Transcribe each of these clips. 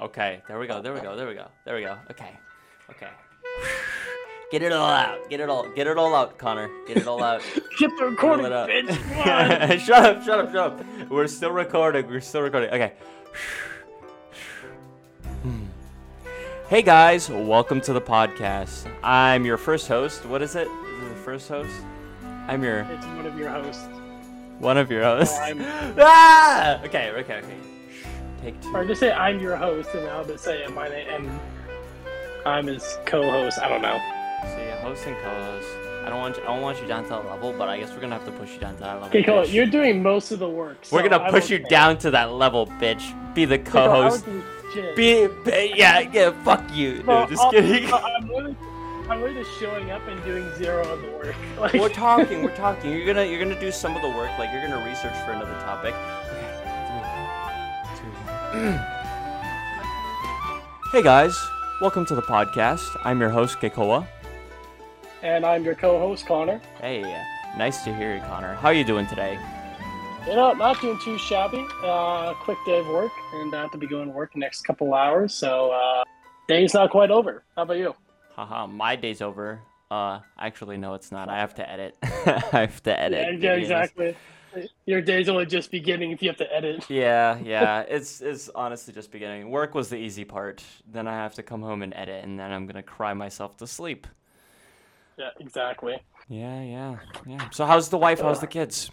Okay, there we go. There we go. There we go. There we go. Okay. Okay. Get it all out. Get it all. Get it all out, Connor. Get it all out. Get the recording, up. bitch. Shut up. Shut up. Shut up. We're still recording. We're still recording. Okay. Hmm. Hey guys, welcome to the podcast. I'm your first host. What is it? Is it the first host? I'm your It's one of your hosts. one of your hosts. I'm- ah! Okay. Okay. Okay. Take two. Or just say I'm your host, and I'll just say my name, and I'm his co-host. I don't know. So yeah, host and co-host. I don't want you, I don't want you down to that level, but I guess we're gonna have to push you down to that level. Okay, bitch. You're doing most of the work. We're gonna push you care. down to that level, bitch. Be the Okay, cool, I co-host. shit. Be, be yeah, yeah. Fuck you. No, just I'll- kidding. I'm really, I'm really just showing up and doing zero of the work. Like, we're talking. We're talking. You're gonna you're gonna do some of the work. Like you're gonna research for another topic. Okay, three, two. hey guys, welcome to the podcast. I'm your host Kekoa. and I'm your co-host Connor. Hey, nice to hear you, Connor. How are you doing today? You know, not doing too shabby. Uh, quick day of work, and I have to be going to work the next couple hours. So uh, day's not quite over. How about you? Haha, my day's over. Uh, actually, no, it's not. I have to edit. I have to edit. Yeah, yeah, exactly. Your day's only just beginning if you have to edit. Yeah, yeah. It's it's honestly just beginning. Work was the easy part. Then I have to come home and edit, and then I'm gonna cry myself to sleep. Yeah, exactly. Yeah, yeah, yeah. So how's the wife? How's the kids?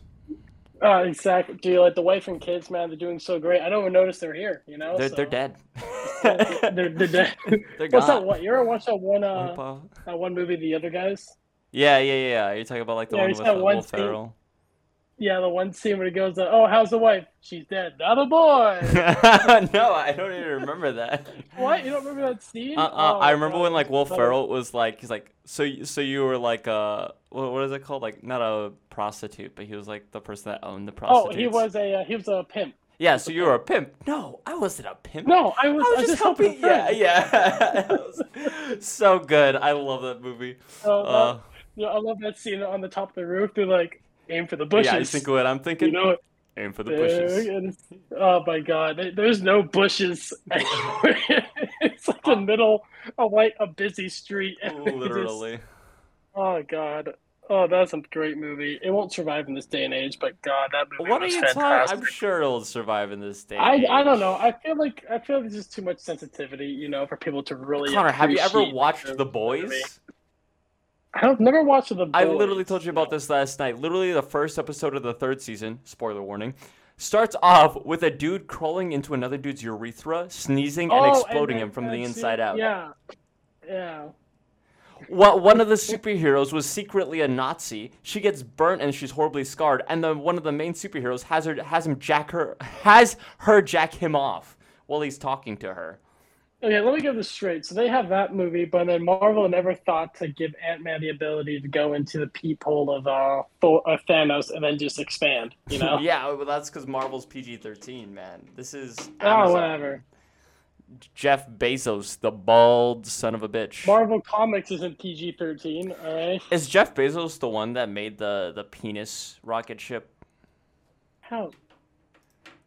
Uh, exactly. Do you like the wife and kids, man? They're doing so great. I don't even notice they're here. You know, They're so- they're dead. they're, they're dead. They're What's that gone. one? You ever watch that one? Uh, that one movie, The Other Guys? Yeah, yeah, yeah. You're talking about like the Yeah, one with uh, Will. Ferrell. Yeah, the one scene where he goes, uh, "Oh, how's the wife? She's dead. Not a boy." no, I don't even remember that. what? You don't remember that scene? Uh, uh, Oh, I remember God. when like Will Ferrell was like, he's like, so y- so you were like uh, what, what is it called? Like not a prostitute, but he was like the person that owned the prostitute. Oh, he was a uh, he was a pimp. Yeah, so you were a pimp. No, I wasn't a pimp. No, I was, I was just helping. a Yeah, yeah. So good. I love that movie. Uh, yeah, I love that scene on the top of the roof. They're like, aim for the bushes. yeah, I think what I'm thinking. you know, aim for the bushes. oh my god, there's no bushes. anywhere. it's like the middle of like a busy street. they just- Literally. oh god. Oh, that's a great movie. It won't survive in this day and age, but God, that movie What are was you talking? fantastic. I'm sure it'll survive in this day. I, and I don't know. I feel like I feel like there's just too much sensitivity, you know, for people to really. Connor, have you ever watched the The Boys? I've never watched the. Boys. I literally told you about this last night. Literally, the first episode of the third season, spoiler warning, starts off with a dude crawling into another dude's urethra, sneezing and Oh, exploding then him from the inside out. Yeah, yeah. Well, one of the superheroes was secretly a Nazi. She gets burnt and she's horribly scarred. And then one of the main superheroes has her has him jack her has her jack him off while he's talking to her. Okay, let me get this straight. So they have that movie, but then Marvel never thought to give Ant Man the ability to go into the peephole of uh, Thor, uh Thanos and then just expand. You know? Yeah, well, that's because Marvel's PG thirteen, man. This is Oh, whatever. Jeff Bezos, the bald son of a bitch. Marvel Comics isn't PG thirteen. All right. Is Jeff Bezos the one that made the the penis rocket ship? How?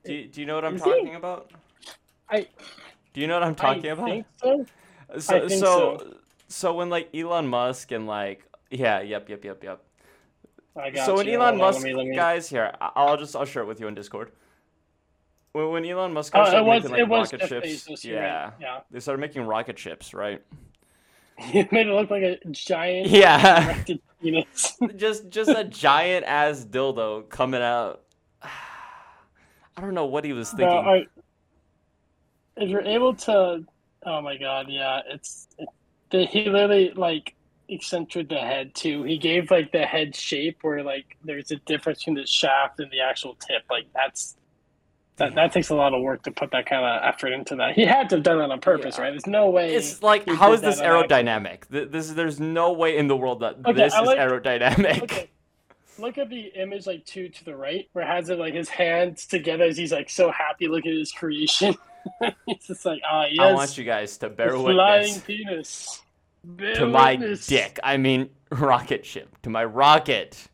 Do you, do you know what I'm Is he? talking about? I Do you know what I'm talking I about? think so. so I think so so when like Elon Musk and like yeah, yep, yep, yep, yep. I got So when you. Elon Hold on, Musk let me- let me- guys here, I'll just I'll share it with you on Discord. When, when Elon Musk Oh, started it making like rocket Jeff ships, Bezos. yeah, right. Yeah. they started making rocket ships, right? He made it look like a giant Yeah, just just a giant ass dildo coming out. I don't know what he was thinking. I- if you're able to, oh my god, yeah, it's it, the, he literally like eccentric the head too. He gave like the head shape where like there's a difference between the shaft and the actual tip. Like that's that that takes a lot of work to put that kind of effort into that. He had to have done that on purpose, Yeah. right? There's no way. It's like, how is this that on accident. aerodynamic? Th- This, there's no way in the world that Okay, this I is aerodynamic. Okay. Look at the image like two to the right, where it has it like his hands together as he's like so happy looking at his creation. he's just like, ah, yes, I want you guys to bear the flying witness penis. Bear to my dick. I mean, rocket ship. To my rocket.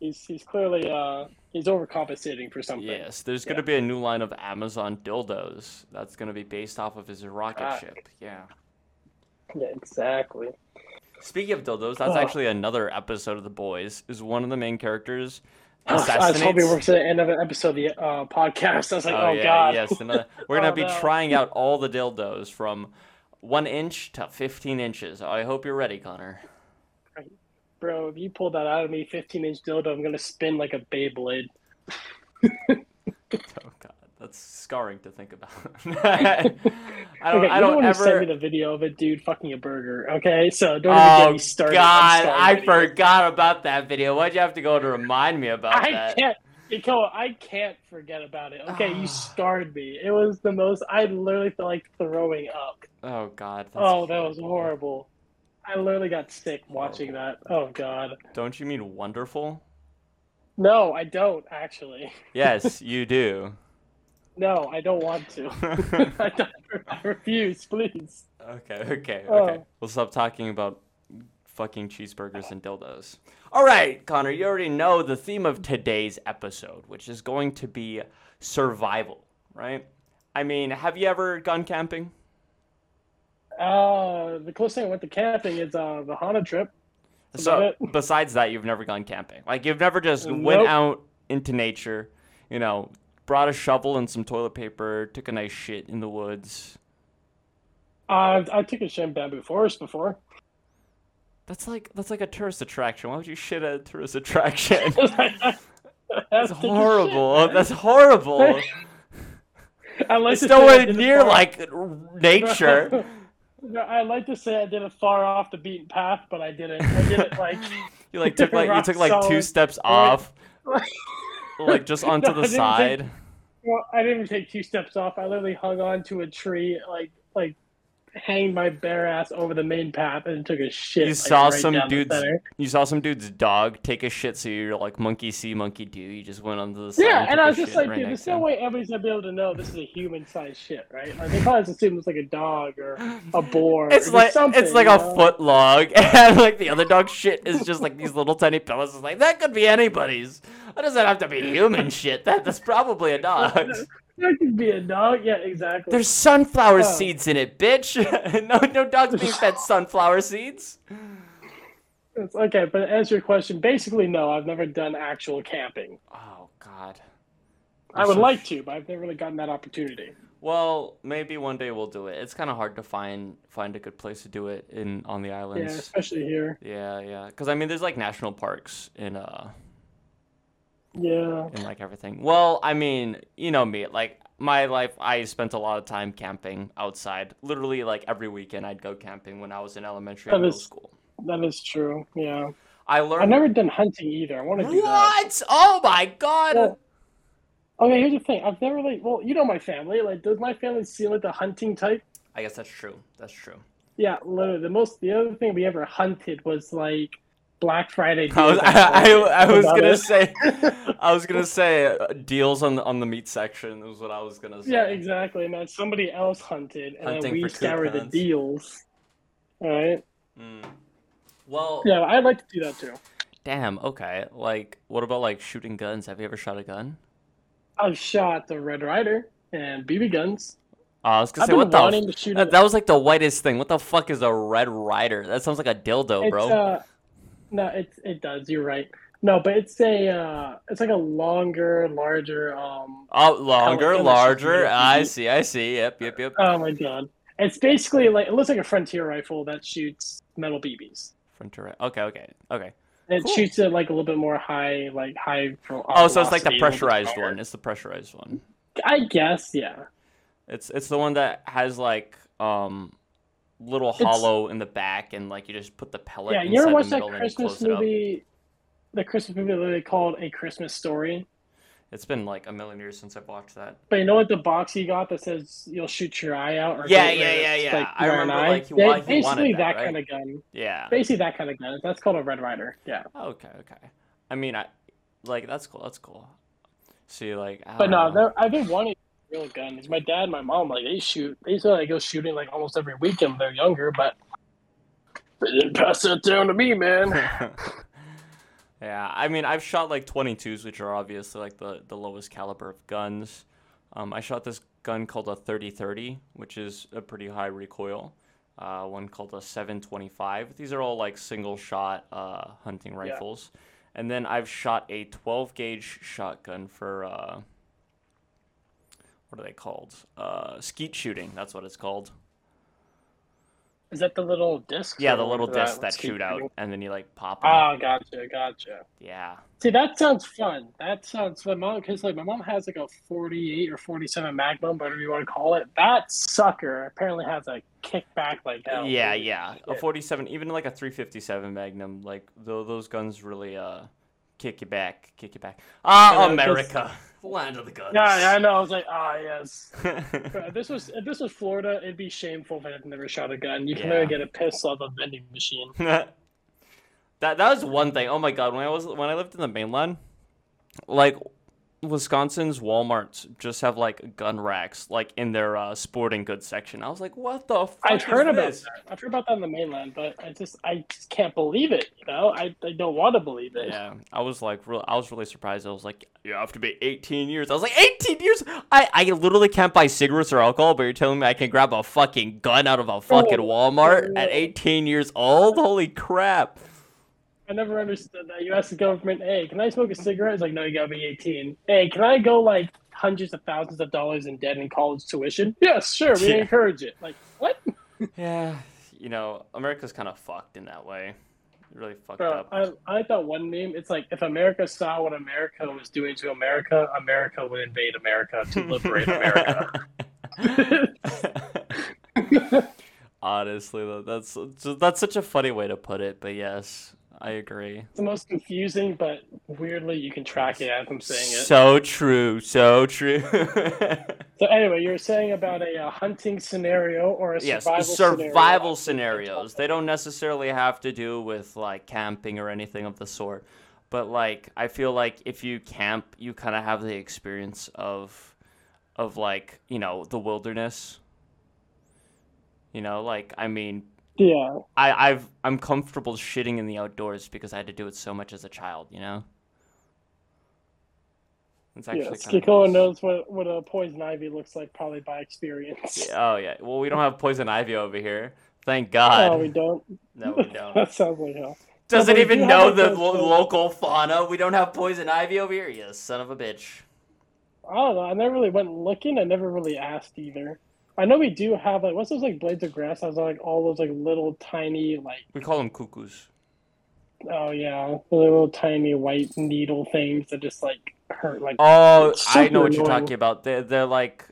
He's he's clearly uh He's overcompensating for something. Yes, there's Yeah. gonna be a new line of Amazon dildos that's gonna be based off of his rocket Ah. ship. Yeah. Yeah, exactly. Speaking of dildos, that's Ugh. actually another episode of The Boys. Is one of the main characters I was hoping we're to the end of an episode of the uh, podcast. I was like, oh, yeah, god. yes. Another, we're gonna Oh, be no. trying out all the dildos from one inch to 15 inches. I hope you're ready, Connor. Bro, if you pull that out of me, 15 inch dildo, I'm gonna spin like a Beyblade. Oh that's scarring to think about. I don't. okay, I you don't want to send ever. me the video of a dude fucking a burger. Okay, so don't even get Oh me started. god, I forgot about that video. Why'd you have to go to remind me about I that? can't. Nicole, I can't forget about it. Okay, you scarred me. It was the most. I literally felt like throwing up. Oh god. That's Oh, that was horrible. I literally got sick watching that. Oh god. Don't you mean wonderful? No, I don't actually. Yes, you do. No, I don't want to. I, don't, I refuse, please. Okay, okay, okay. Oh. We'll stop talking about fucking cheeseburgers and dildos. All right, Connor, you already know the theme of today's episode, which is going to be survival, right? I mean, have you ever gone camping? Uh, the closest thing I went to camping is uh the Hana trip. That's So, besides that, you've never gone camping. Like, you've never just went out into nature, you know, brought a shovel and some toilet paper, took a nice shit in the woods. Uh, I took a shit in bamboo forest before. That's like that's like a tourist attraction. Why would you shit at a tourist attraction? That's horrible. That's horrible. I like It's nowhere near far- like nature. No, I like to say I did it far off the beaten path, but I didn't. I did it like You like took like you took like two steps off, like just onto No, the didn't take- side. well, I didn't even take two steps off. I literally hung on to a tree, like like hanged my bare ass over the main path and took a shit. You like, saw right some dude's you saw some dude's dog take a shit, so you're like monkey see, monkey do. You just went onto the side. Yeah, and, and I was just like, right dude, there's no way everybody's gonna be able to know this is a human-sized shit, right? Like they probably just assume it's like a dog or a boar. It's or like something, it's like a know? foot log, and like the other dog's shit is just like these little tiny pillows. It's like that could be anybody's. That doesn't have to be human shit. That that's probably a dog. That could be a dog. Yeah, exactly. There's sunflower Oh. seeds in it, bitch. no, no dogs being fed sunflower seeds. It's okay, but to answer your question, basically, no, I've never done actual camping. Oh God. I You're would so like to, but I've never really gotten that opportunity. Well, maybe one day we'll do it. It's kind of hard to find find a good place to do it in on the islands. Yeah, especially here. Yeah, yeah. Because I mean, there's like national parks in uh Yeah. in like everything. Well, I mean, you know me. Like my life, I spent a lot of time camping outside. Literally, like every weekend, I'd go camping when I was in elementary and middle is- school. That is true. Yeah. I learned. I've never done hunting either. I want to do that. What? Oh my god! Well, okay, here's the thing. I've never like, well, you know my family. Like, does my family seem like the hunting type? I guess that's true. That's true. Yeah, literally. The most, the other thing we ever hunted was like Black Friday. I was, deals I, I, I was gonna it. say, I was gonna say uh, deals on the on the meat section. Was what I was gonna say. Yeah, exactly. And then somebody else hunted, and Hunting then we scoured the deals. All right. Mm. Well, Yeah, I'd like to do that too. damn. Okay. Like, what about like shooting guns? Have you ever shot a gun? I've shot the Red Ryder and BB guns. Oh, I was gonna I've say, what the? wanting F- to shoot. that, that was like the whitest thing. What the fuck is a red ryder? That sounds like a dildo, It's bro. uh, no, it it does. You're right. No, but it's a uh, it's like a longer, larger. Um, oh, longer, larger. I see. I see. Yep. Yep. Yep. oh my god, it's basically like it looks like a frontier rifle that shoots metal BBs. Frontier. Okay. Okay. Okay. It Cool. shoots it like a little bit more high, like high. pro- Oh, so it's like the velocity, a little bit pressurized one. It's the pressurized one. I guess, yeah. It's it's the one that has like um little It's- hollow in the back and like you just put the pellet Yeah, you ever the watch that middle and then you Christmas close it up. movie? The Christmas movie literally called A Christmas Story. It's been like a million years since I've watched that. But you know what the box he got that says you'll shoot your eye out? Or Yeah, yeah, yeah, yeah. Like I remember, eye? like, he wa- he basically that, that right? kind of gun. Yeah. Basically that kind of gun. That's called a Red Ryder. Yeah. Okay, okay. I mean, I like that's cool. That's cool. See, like, I But no, know. there- I've been wanting real guns. My dad, and my mom, like they shoot. They used to like go shooting like almost every weekend when they're younger, but they didn't pass that down to me, man. Yeah, I mean, I've shot like 22s, which are obviously like the, the lowest caliber of guns. Um, I shot this gun called a 3030, which is a pretty high recoil. Uh, one called a 725. These are all like single shot uh, hunting rifles. And then I've shot a 12 gauge shotgun for uh, what are they called? Uh, skeet shooting. That's what it's called. Is that the little discs? Yeah, the little is that? that shoot out, shooting. and then you like pop them. Ah, gotcha, gotcha. yeah. See, that sounds fun. That sounds my mom because like my mom has like a forty-eight or forty-seven Magnum, whatever you want to call it. That sucker apparently has a kickback like hell. Yeah, yeah. A 47, even like a 357 Magnum, like tho- those guns really uh kick you back, kick you back. Ah, 'cause- America, land of the guns. Yeah, yeah, I know. I was like, ah, yes. If this was if this was Florida, it'd be shameful if I had never shot a gun. You can Yeah. never get a pistol out of a vending machine. that that was one thing. Oh my god, when I was when I lived in the mainland, like Wisconsin's Walmarts just have like gun racks like in their uh, sporting goods section. I was like, what the fuck I've heard about this? that. I've heard about that in the mainland, but I just I just can't believe it. You know, I, I don't want to believe it. Yeah, I was like, real. I was really surprised. I was like, you have to be 18 years. I was like, 18 years? I, I literally can't buy cigarettes or alcohol, but you're telling me I can grab a fucking gun out of a fucking Oh, Walmart no. at 18 years old? Holy crap! I never understood that. You ask the government, "Hey, can I smoke a cigarette?" It's like, "No, you gotta be 18." Hey, can I go like hundreds of thousands of dollars in debt in college tuition? Yes, sure. We Yeah. encourage it. Like what? Yeah, you know, America's kind of fucked in that way. Really fucked Bro, up. I, I thought one meme. It's like if America saw what America was doing to America, America would invade America to liberate America. Honestly, though, that's that's such a funny way to put it. But yes, I agree. It's the most confusing, but weirdly you can track it as I'm saying it. So true. So true. So anyway, you're saying about a, uh hunting scenario or a yes, survival, survival scenario. scenarios. They don't necessarily have to do with like camping or anything of the sort. But like I feel like if you camp, you kind of have the experience of of like, you know, the wilderness. You know, like I mean, Yeah, I I've I'm comfortable shitting in the outdoors because I had to do it so much as a child, you know? It's actually yes. kind of knows what what a poison ivy looks like, probably by experience. Yeah, Oh yeah. Well, we don't have poison ivy over here. Thank God. Oh, we don't. No, we don't. that sounds like hell. Doesn't even do know the lo- local fauna. We don't have poison ivy over here. You son of a bitch. I don't know. I never really went looking. I never really asked either. I know we do have like what's those like blades of grass? Has like all those like little tiny like We call them cuckoos. oh yeah, the little tiny white needle things that just like hurt like Oh, I know what you're talking about. They're they're like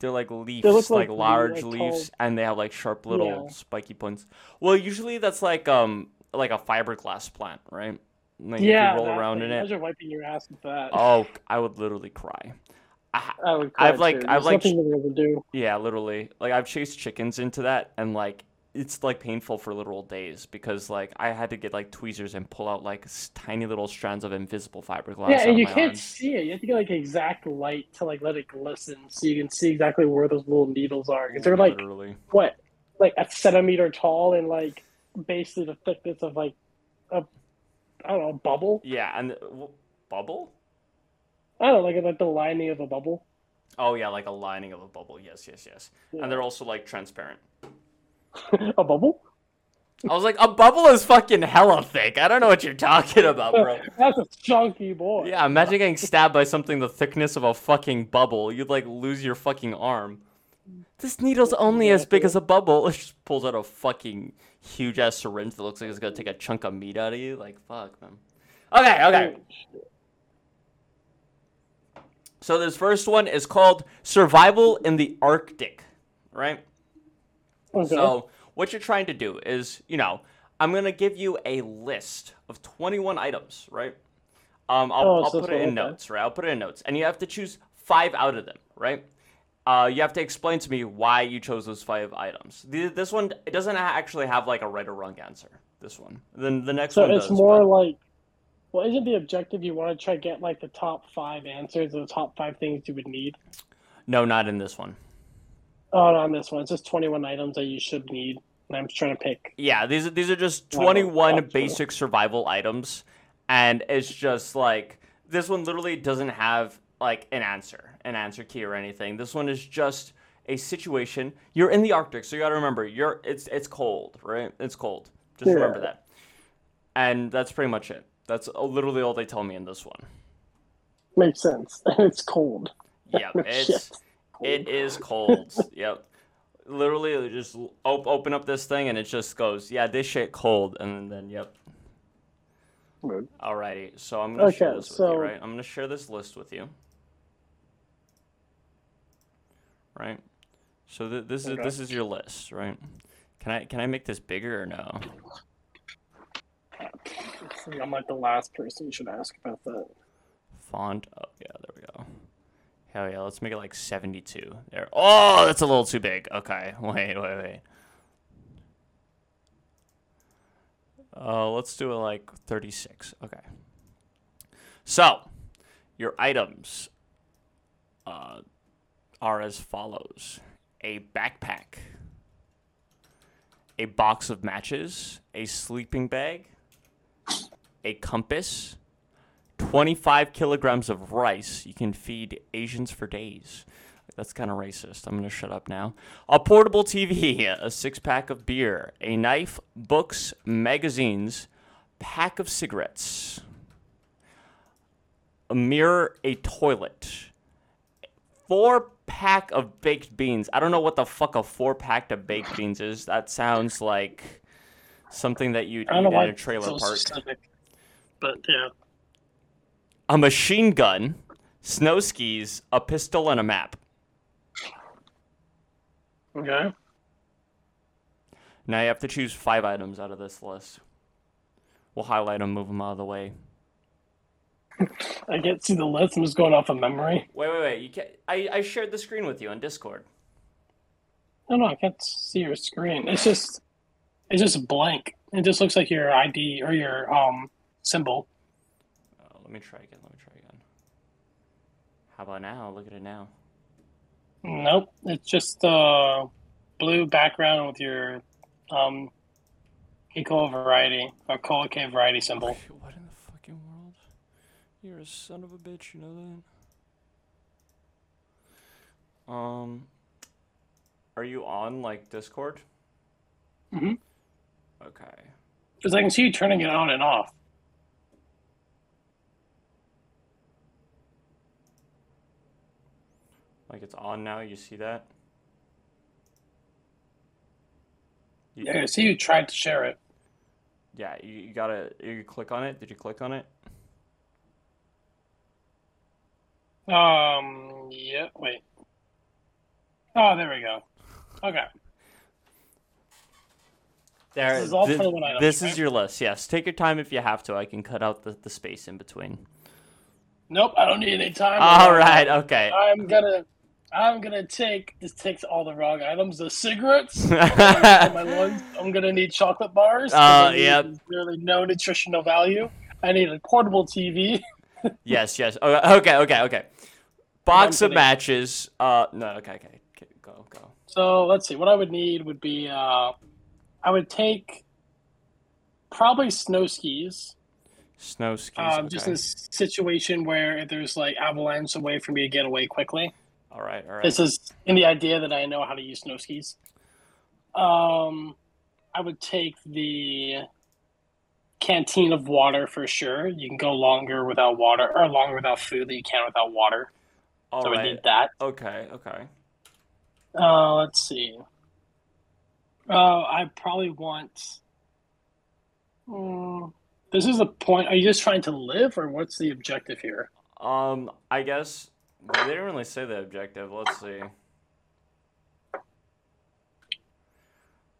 they're like leaves, look like, like large like leaves, tall- and they have like sharp little Yeah. spiky points. Well, usually that's like um like a fiberglass plant, right? Like yeah. you roll around thing. in it. Imagine wiping your ass with that. Oh, I would literally cry. I, I've, like-. I've, There's like. Yeah, literally. Like I've chased chickens into that and like it's like painful for literal days because like I had to get like tweezers and pull out like tiny little strands of invisible fiberglass. Yeah, and you can't arms. see it. You have to get like exact light to like let it glisten, so you can see exactly where those little needles are. Because they're like literally. what, like a centimeter tall and like basically the thickness of like a, I don't know, bubble. Yeah, and uh, w- bubble? I don't know, like like the lining of a bubble. Oh yeah, like a lining of a bubble. Yes, yes, yes. Yeah. And they're also like transparent. a bubble? I was like, a bubble is fucking hella thick. I don't know what you're talking about, bro. That's a chunky boy. Yeah, imagine getting stabbed by something the thickness of a fucking bubble. You'd like lose your fucking arm. This needle's only as big as a bubble. It just pulls out a fucking huge ass syringe that looks like it's gonna take a chunk of meat out of you. Like fuck, man. Okay, okay. So this first one is called Survival in the Arctic, right? Okay. So what you're trying to do is, you know, I'm gonna give you a list of 21 items, right? Um, I'll, Oh, I'll so put it's it in okay. notes, right? I'll put it in notes, and you have to choose five out of them, right? Uh, you have to explain to me why you chose those five items. The, this one it doesn't actually have like a right or wrong answer. This one, then the next so one So it's does. more but- like, well, isn't the objective you want to try to get like the top five answers or the top five things you would need? no, not in this one. Oh, not on this one. It's just 21 items that you should need. And I'm just trying to pick. Yeah, these are these are just Oh, 21 basic survival items, and it's just like this one literally doesn't have like an answer, an answer key or anything. This one is just a situation. You're in the Arctic, so you got to remember you're it's it's cold, right? It's cold. Just Yeah. remember that. And that's pretty much it. That's literally all they tell me in this one. Makes sense. it's cold. Yeah, it's shit. it is cold. yep. Literally, just op- open up this thing and it just goes, yeah, this shit cold, and then yep. Rude. Alrighty, so I'm gonna share this with so- you, right? I'm gonna share this list with you. Right. So th- this is this is your list, right? Can I can I make this bigger or no? I'm like the last person you should ask about that. Font. Oh yeah, there we go. Hell yeah, let's make it like 72. There. Oh, that's a little too big. Okay, wait, wait, wait. Uh, let's do it like 36. Okay. So, your items uh, are as follows: a backpack, a box of matches, a sleeping bag, a compass, 25 kilograms of rice. You can feed Asians for days. That's kind of racist. I'm going to shut up now. A portable TV, a six pack of beer, a knife, books, magazines, pack of cigarettes, a mirror, a toilet, four pack of baked beans. I don't know what the fuck a four pack of baked beans is. That sounds like something that you'd I eat don't know in why a trailer park. specific. But yeah. a machine gun, snow skis, a pistol, and a map. Okay. Now you have to choose five items out of this list. We'll highlight them, move them out of the way. I can't see the list. I'm just going off of memory. Wait, wait, wait. You can't. I, I shared the screen with you on Discord. No, no, I can't see your screen. It's just, it's just blank. It just looks like your ID or your um symbol. Oh, let me try again. Let me try again. How about now? Look at it now. Nope, it's just uh blue background with your um eco variety or cola K variety symbol. What in the fucking world? You're a son of a bitch. You know that. Um. Are you on like Discord? Mhm. Okay. Because I can see you turning it on and off. Like it's on now. You see that? You- Yeah, I see you tried to share it. Yeah, you, you gotta you click on it. Did you click on it? Um, yeah, wait. Oh, there we go. Okay. There. This is all thi- 21 items, This right? is your list. Yes, take your time if you have to. I can cut out the, the space in between. Nope, I don't need any time. All right. Okay. I'm gonna, I'm gonna take. This takes all the wrong items. The cigarettes. my lunch. I'm gonna need chocolate bars. 'cause Uh, yep. Really no nutritional value. I need a portable TV. yes. Yes. Oh, Okay. Okay. Okay. Box of matches. Uh. No. Okay. Okay. okay, Go. Go. So let's see. What I would need would be. Uh, I would take probably snow skis. Snow skis. Um, Just okay. in a situation where there's like avalanche, a way for me to get away quickly. All right. All right. This is in the idea that I know how to use snow skis. Um, I would take the canteen of water for sure. You can go longer without water, or longer without food than you can without water. All so I need that. Okay. Okay. Uh, let's see. Uh, I probably want. Hmm, this is the point. Are you just trying to live, or what's the objective here? Um. I guess they didn't really say the objective. Let's see.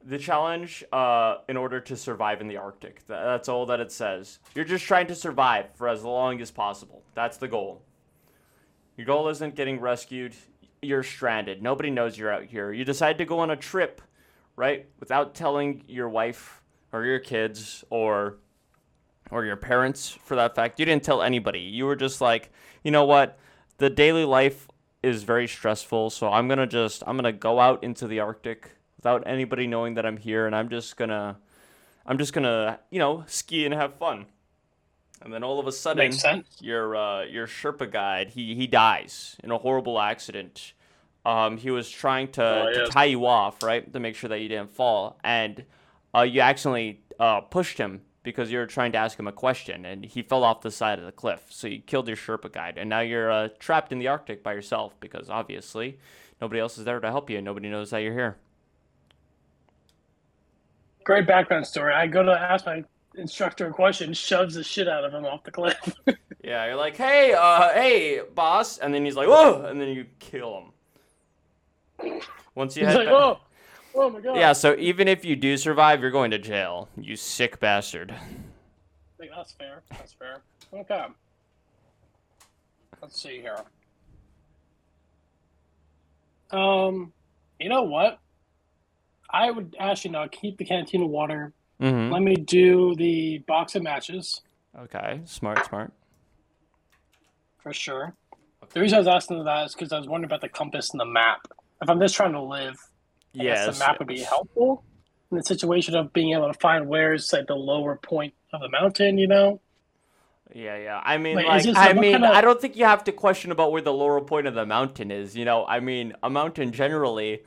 The challenge, uh, in order to survive in the Arctic. That's all that it says. You're just trying to survive for as long as possible. That's the goal. Your goal isn't getting rescued. You're stranded. Nobody knows you're out here. You decide to go on a trip, right? Without telling your wife or your kids or or your parents for that fact. You didn't tell anybody. You were just like, you know what? The daily life is very stressful, so I'm going to just I'm going to go out into the Arctic without anybody knowing that I'm here and I'm just going to I'm just going to, you know, ski and have fun. And then all of a sudden, your uh, your Sherpa guide he he dies in a horrible accident. Um, he was trying to, Oh, to tie you off, right, to make sure that you didn't fall, and uh, you accidentally uh, pushed him because you were trying to ask him a question, and he fell off the side of the cliff. So you killed your Sherpa guide, and now you're uh, trapped in the Arctic by yourself because obviously nobody else is there to help you, and nobody knows that you're here. Great background story. I go to ask my instructor a question, shoves the shit out of him off the cliff. Yeah, you're like, hey, uh, hey, boss, and then he's like, whoa, and then you kill him. Once you head like, back- oh, oh my god. Yeah, so even if you do survive, you're going to jail. You sick bastard. Like, that's fair. That's fair. Okay. Let's see here. Um, you know what? I would actually not keep the canteen of water. Mm-hmm. Let me do the box of matches Okay, smart, smart. for sure. The reason I was asking that is because I was wondering about the compass and the map. If I'm just trying to live, I guess Yes. the map would be helpful in the situation of being able to find where's like the lower point of the mountain. You know. Yeah, yeah. I mean, Wait, like, I mean, kinda- I don't think you have to question about where the lower point of the mountain is. You know, I mean, a mountain generally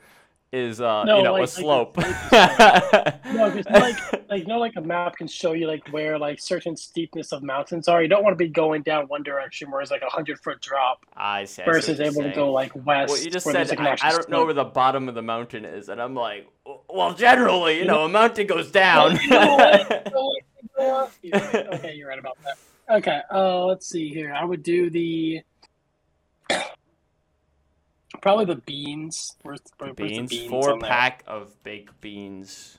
is, uh, No, you know, like- a like slope. No, because like like you know, like a map can show you like where like certain steepness of mountains are. You don't want to be going down one direction where it's like a hundred foot drop I see. I see versus you're able to go like west. Well, you just said like, I, I don't know where the bottom of the mountain is, and I'm like, well, generally, you You know, a mountain goes down. You know? You know what? You know what? You're right. okay, you're right about that. Okay, uh, let's see here. I would do the probably the beans. Where's, where, where's the beans, beans four pack of baked beans.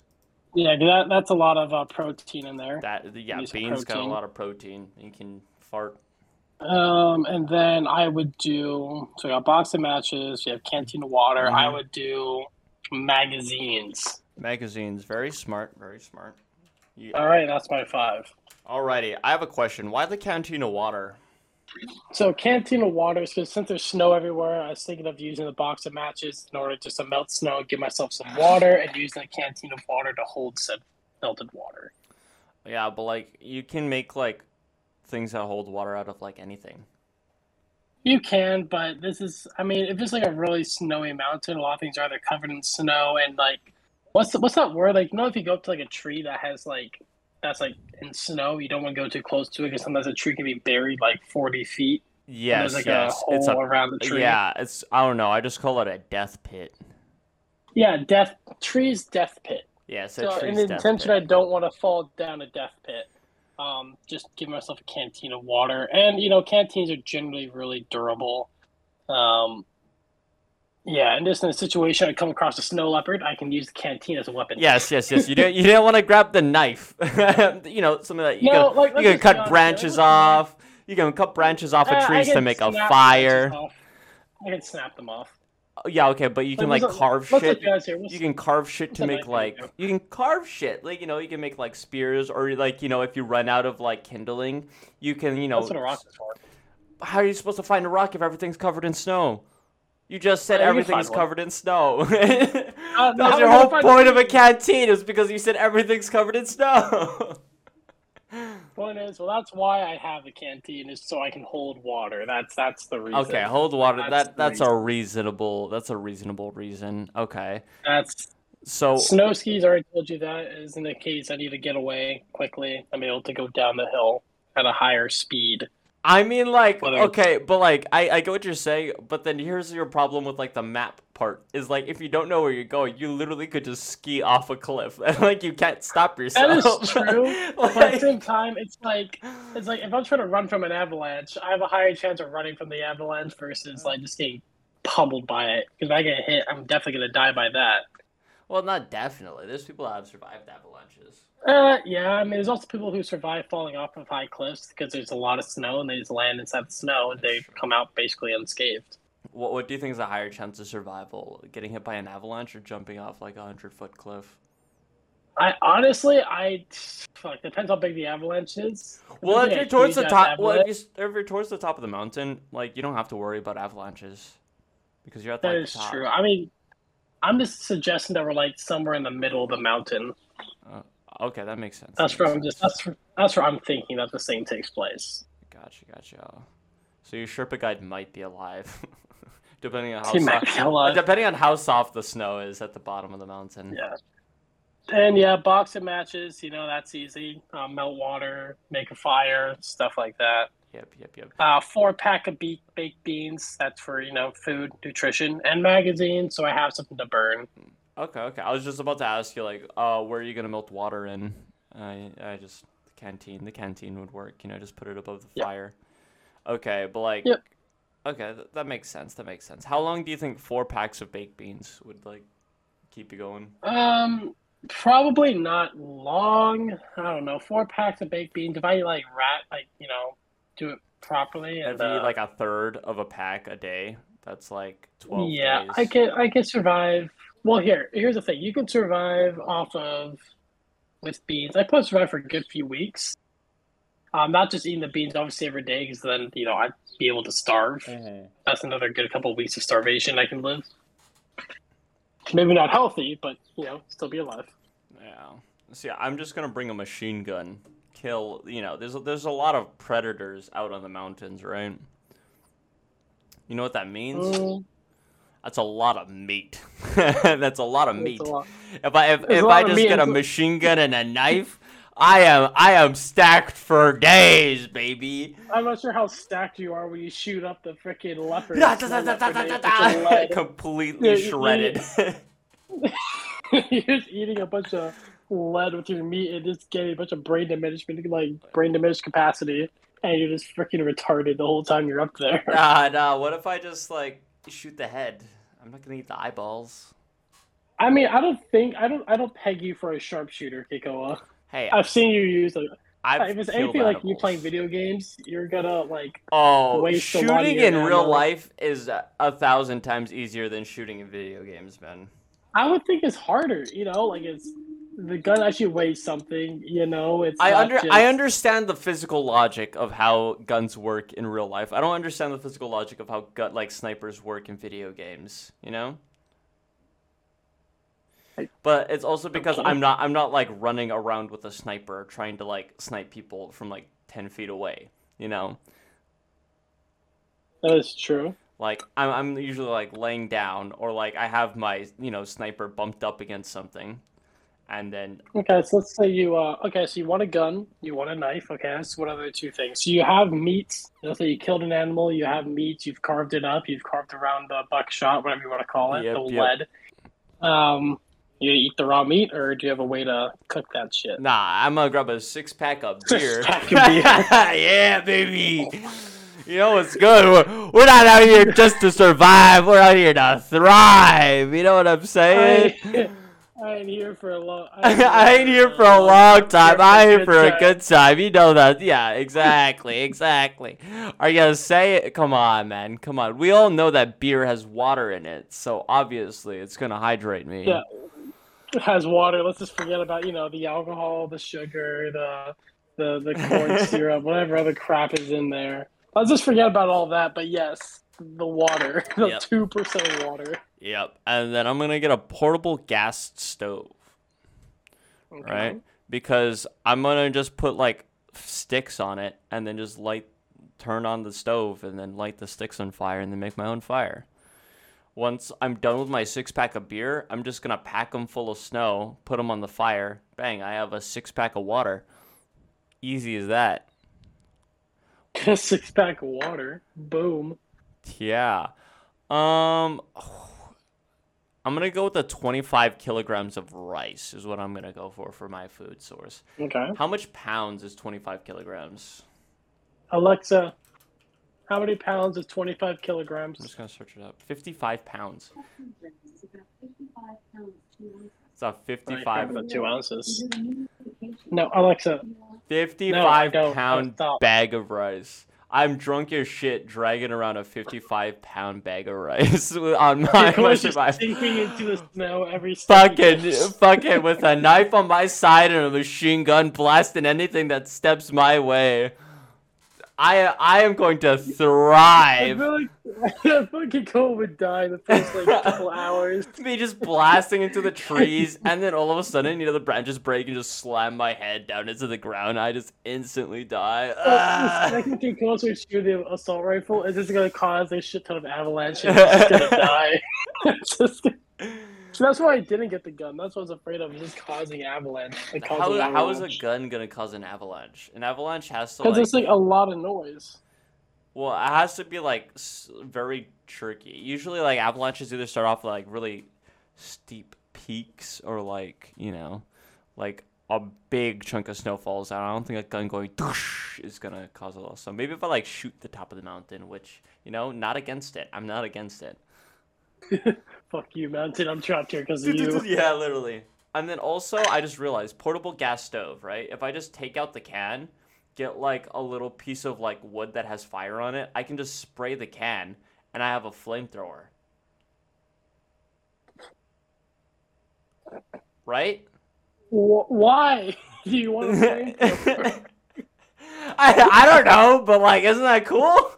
Yeah, that, that's a lot of uh, protein in there. That yeah, beans got a lot of protein. You can fart. Um, and then I would do so. We got box of matches. You have canteen of water. I Mhm. would do magazines. Magazines, very smart, very smart. Yeah. All right, that's my five. Alrighty, I have a question. Why the canteen of water? So canteen of water is because since there's snow everywhere, I was thinking of using the box of matches in order just to melt snow, and give myself some water, and using the canteen of water to hold said melted water. Yeah, but like you can make like things that hold water out of like anything. You can, but this is, I mean, if it's like a really snowy mountain, a lot of things are either covered in snow and like, what's the, what's that word? Like, you know, if you go up to like a tree that has like, that's like in snow, you don't want to go too close to it because sometimes a tree can be buried like 40 feet. Yes, like yes. a it's a around the tree. yeah. It's I don't know. I just call it a death pit. Yeah, death, trees, death pit. Yeah, a So in the intention, I don't want to fall down a death pit. Um, just give myself a canteen of water, and you know, canteens are generally really durable. Um, yeah, and just in a situation I come across a snow leopard, I can use the canteen as a weapon. Yes, yes, yes. You don't You didn't want to grab the knife. you know, something that you No, can. like, you can cut honest, branches off. You can cut branches off Uh, of I trees to make a fire. I can snap them off. Oh, Yeah, okay, but you can like let's- carve shit. look guys here. Let's- You can carve shit to make like you can carve shit like you know you can make like spears or like you know if you run out of like kindling you can you know That's what a rock is for. how are you supposed to find a rock if everything's covered in snow? You just said you can everything's covered in snow. Uh, that was are your whole point of a canteen is because you said everything's covered in snow. Point is, well, that's why I have a canteen is so I can hold water. That's that's the reason. okay, hold water. That's that that's a reasonable that's a reasonable reason. Okay. That's So Snow skis, I already told you that is in the case I need to get away quickly. I'm able to go down the hill at a higher speed. I mean, like, Whether- okay, but like, I, I get what you're saying, but then here's your problem with like the map part is like, if you don't know where you're going, you literally could just ski off a cliff, and like you can't stop yourself. That is true. But at the same time, it's like it's like if I'm trying to run from an avalanche, I have a higher chance of running from the avalanche versus like just getting pummeled by it. Because if I get hit, I'm definitely gonna die by that. well, not definitely. There's people that have survived avalanches. Uh, yeah. I mean, there's also people who survive falling off of high cliffs because there's a lot of snow and they just land inside the snow and they come out basically unscathed. What what do you think is a higher chance of survival? Getting hit by an avalanche or jumping off like a hundred foot cliff? I honestly, I fuck depends how big the avalanche is. Well, if you're towards the top, well, if, you, if you're towards the top of the mountain, like you don't have to worry about avalanches because you're at That like, is the top. true. I mean, I'm just suggesting that we're like somewhere in the middle of the mountain. Okay, that makes sense. That's that where I'm just that's where, that's where I'm thinking that the scene takes place. Gotcha, gotcha. So your Sherpa guide might be alive, depending on how He soft, be alive. depending on how soft the snow is at the bottom of the mountain. Yeah. And yeah, boxing matches, you know, that's easy. Uh, melt water, make a fire, stuff like that. Yep, yep, yep. Uh, four pack of be- baked beans. That's for you know food, nutrition, and magazine. So I have something to burn. Okay, okay. I was just about to ask you, like, uh, where are you gonna melt water in? I, I just the canteen. The canteen would work. You know, just put it above the Yep. fire. Okay, but like, Yep. okay, th- that makes sense. That makes sense. How long do you think four packs of baked beans would like keep you going? Um, probably not long. I don't know. Four packs of baked beans. If I like rat, like you know, do it properly, and you eat uh, like a third of a pack a day, that's like twelve yeah, days. I could I could survive. Well, here here's the thing. You can survive off of with beans. I probably survive for a good few weeks. Um, not just eating the beans obviously every day, because then you know I'd be able to starve. Mhm. That's another good couple of weeks of starvation I can live. Maybe not healthy, but you know, still be alive. Yeah. See, I'm just gonna bring a machine gun. Kill. You know, there's a, there's a lot of predators out on the mountains, right? You know what that means? Mm, That's a lot of meat. That's a lot of meat. lot. If I if, if I just get a machine gun and a knife, I am I am stacked for days, baby. I'm not sure how stacked you are when you shoot up the freaking leopard. Da, da, da. Completely shredded. You're just eating a bunch of lead with your meat and just getting a bunch of brain diminishment, like brain diminished capacity, and you're just freaking retarded the whole time you're up there. nah, nah. What if I just like shoot the head? I'm not gonna eat the eyeballs. I mean, I don't think I don't I don't peg you for a sharpshooter, Kekoa. Hey, I've seen you use a. I've if it's anything like you playing video games, you're gonna like. Oh, waste a lot of shooting in real life is a a thousand times easier than shooting in video games, man. I would think it's harder. You know, like it's the gun actually weighs something. You know, it's. I under just- I understand the physical logic of how guns work in real life. I don't understand the physical logic of how gut like snipers work in video games. You know. But it's also because. I'm not I'm not like running around with a sniper trying to like snipe people from like ten feet away. You know. That is true. Like I'm, I'm usually like laying down or like I have my you know sniper bumped up against something, and then Okay, so let's say you uh okay, so you want a gun, you want a knife, okay, that's what the two things. So you have meat, let's say you killed an animal, you have meat, you've carved it up, you've carved around the buckshot, whatever you want to call it, Yep, the yep. lead. Um you eat the raw meat or do you have a way to cook that shit? nah, I'm gonna grab a six pack of beer. pack of beer. yeah, baby. You know what's good? We're, we're not out here just to survive. We're out here to thrive. You know what I'm saying? I, I ain't here for a long I ain't here for a long time. I'm here for a good time. You know that. Yeah, exactly, exactly. Are you gonna say it? Come on, man. Come on. We all know that beer has water in it, so obviously it's gonna hydrate me. Yeah. It has water. Let's just forget about, you know, the alcohol, the sugar, the the, the corn syrup, whatever other crap is in there. Let's just forget about all that, but yes, the water. The Yep. two percent water. Yep. And then I'm gonna get a portable gas stove, Okay. right? Because I'm gonna just put like sticks on it and then just light, turn on the stove and then light the sticks on fire and then make my own fire. Once I'm done with my six pack of beer, I'm just gonna pack them full of snow, put them on the fire. Bang! I have a six pack of water. Easy as that. A six pack of water. Boom. Yeah. Um, I'm gonna go with the 25 kilograms of rice is what I'm gonna go for for my food source. Okay. How much pounds is 25 kilograms? Alexa, how many pounds is 25 kilograms? I'm just gonna search it up. 55 pounds. It's about 55 pounds, two ounces. It's a Like, 55, two ounces. Is it a new notification? No, Alexa. 55 don't. pound bag of rice. I'm drunk as shit dragging around a 55 pound bag of rice on my was just survive. sinking into the snow every fucking fucking with a knife on my side and a machine gun blasting anything that steps my way. I I am going to thrive. I feel like I fucking Cole would die in the first like couple hours. Me just blasting into the trees, and then all of a sudden, you know, the branches break and just slam my head down into the ground. I just instantly die. Uh, Ah. the second closer to the assault rifle, it's just gonna cause a shit ton of avalanche and it's just gonna die. Just gonna- So that's why I didn't get the gun. That's what I was afraid of, just causing avalanche. Like How, causing how is a gun gonna cause an avalanche? An avalanche has to Because like, it's like a lot of noise. well, it has to be like very tricky. Usually, like avalanches either start off like really steep peaks or like you know, like a big chunk of snow falls out. I don't think a gun going "Doosh" is gonna cause a lot. So maybe if I like shoot the top of the mountain, which you know, not against it. I'm not against it. Fuck you, mountain. I'm trapped here because of you. yeah, literally. And then also, I just realized portable gas stove, right? If I just take out the can, get like a little piece of like wood that has fire on it, I can just spray the can, and I have a flamethrower. Right? Wh- Why do you want to flamethrower? I I don't know, but like, isn't that cool?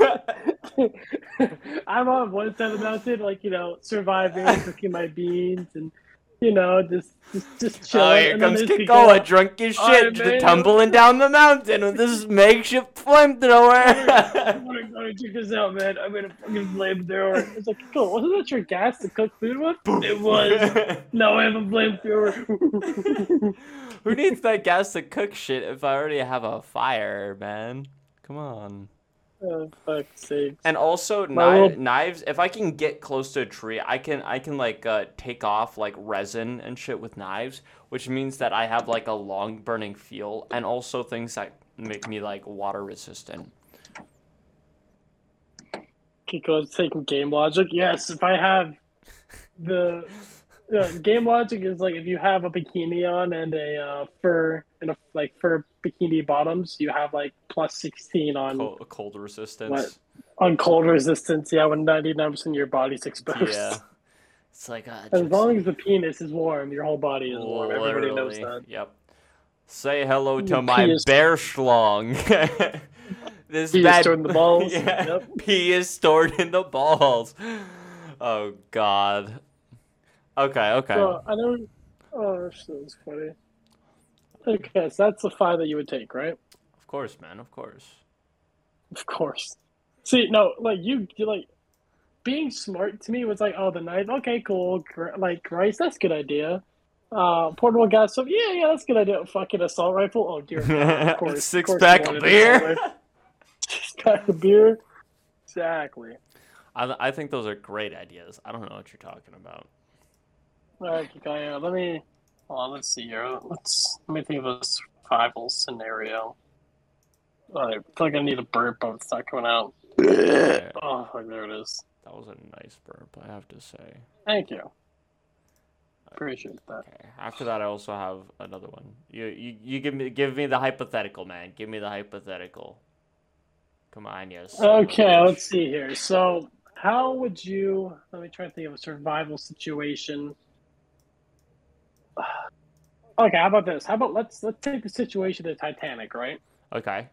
I'm on one side of the mountain, like you know, surviving, cooking my beans, and you know, just just just oh, chilling. oh, here and comes Kekoa, drunk as shit, tumbling down the mountain with this makeshift flamethrower. I'm gonna, I'm gonna check this out, man. I'm gonna fucking flamethrower. It's like, cool. Wasn't that your gas to cook food with? It was. Now I have a flamethrower. Who needs that gas to cook shit if I already have a fire, man? Come on. Oh, fuck's sake. And also My kni- little- knives. If I can get close to a tree, I can I can like uh, take off like resin and shit with knives, which means that I have like a long burning feel, and also things that make me like water resistant. Kiko's taking game logic. Yes, if I have the yeah, game logic is like if you have a bikini on and a uh, fur and a like for bikini bottoms, you have like plus sixteen on Cold, cold resistance. What? on cold resistance. Yeah, when ninety nine percent of your body's exposed. Yeah. It's like uh, As just- long as the penis is warm, your whole body is warm. Everybody knows that. Yep. Say hello to Your my bear schlong. this Pee is bad stored in the balls. Yeah, Yep. pee is stored in the balls. Oh God. Okay, okay. So I don't. Oh, this is funny. Okay, so that's the five that you would take, right? of course, man. Of course. Of course. See, no, like you, you like being smart to me was like, oh, the knife. Okay, cool. Gr- Like rice, that's a good idea. Uh, portable gas stove. Yeah, yeah, that's a good idea. Fucking assault rifle. Oh dear. Of course. Six of course pack of wanted an assault beer. Six pack of beer. Exactly. I, I think those are great ideas. I don't know what you're talking about. All right, Kekoa, let me. Hold on, let's see here. Let's let me think of a survival scenario. All right, I feel like I need a burp, but it's not coming out. Okay, Oh, fuck, there it is. that was a nice burp, I have to say. Thank you. Uh, Appreciate that. Okay. After that, I also have another one. You, you, you give me, give me the hypothetical, man. Give me the hypothetical. Come on, yes. son of a Okay, let's see here. So, how would you? Let me try to think of a survival situation. Okay, how about this? How about let's let's take the situation of the Titanic, right? Okay.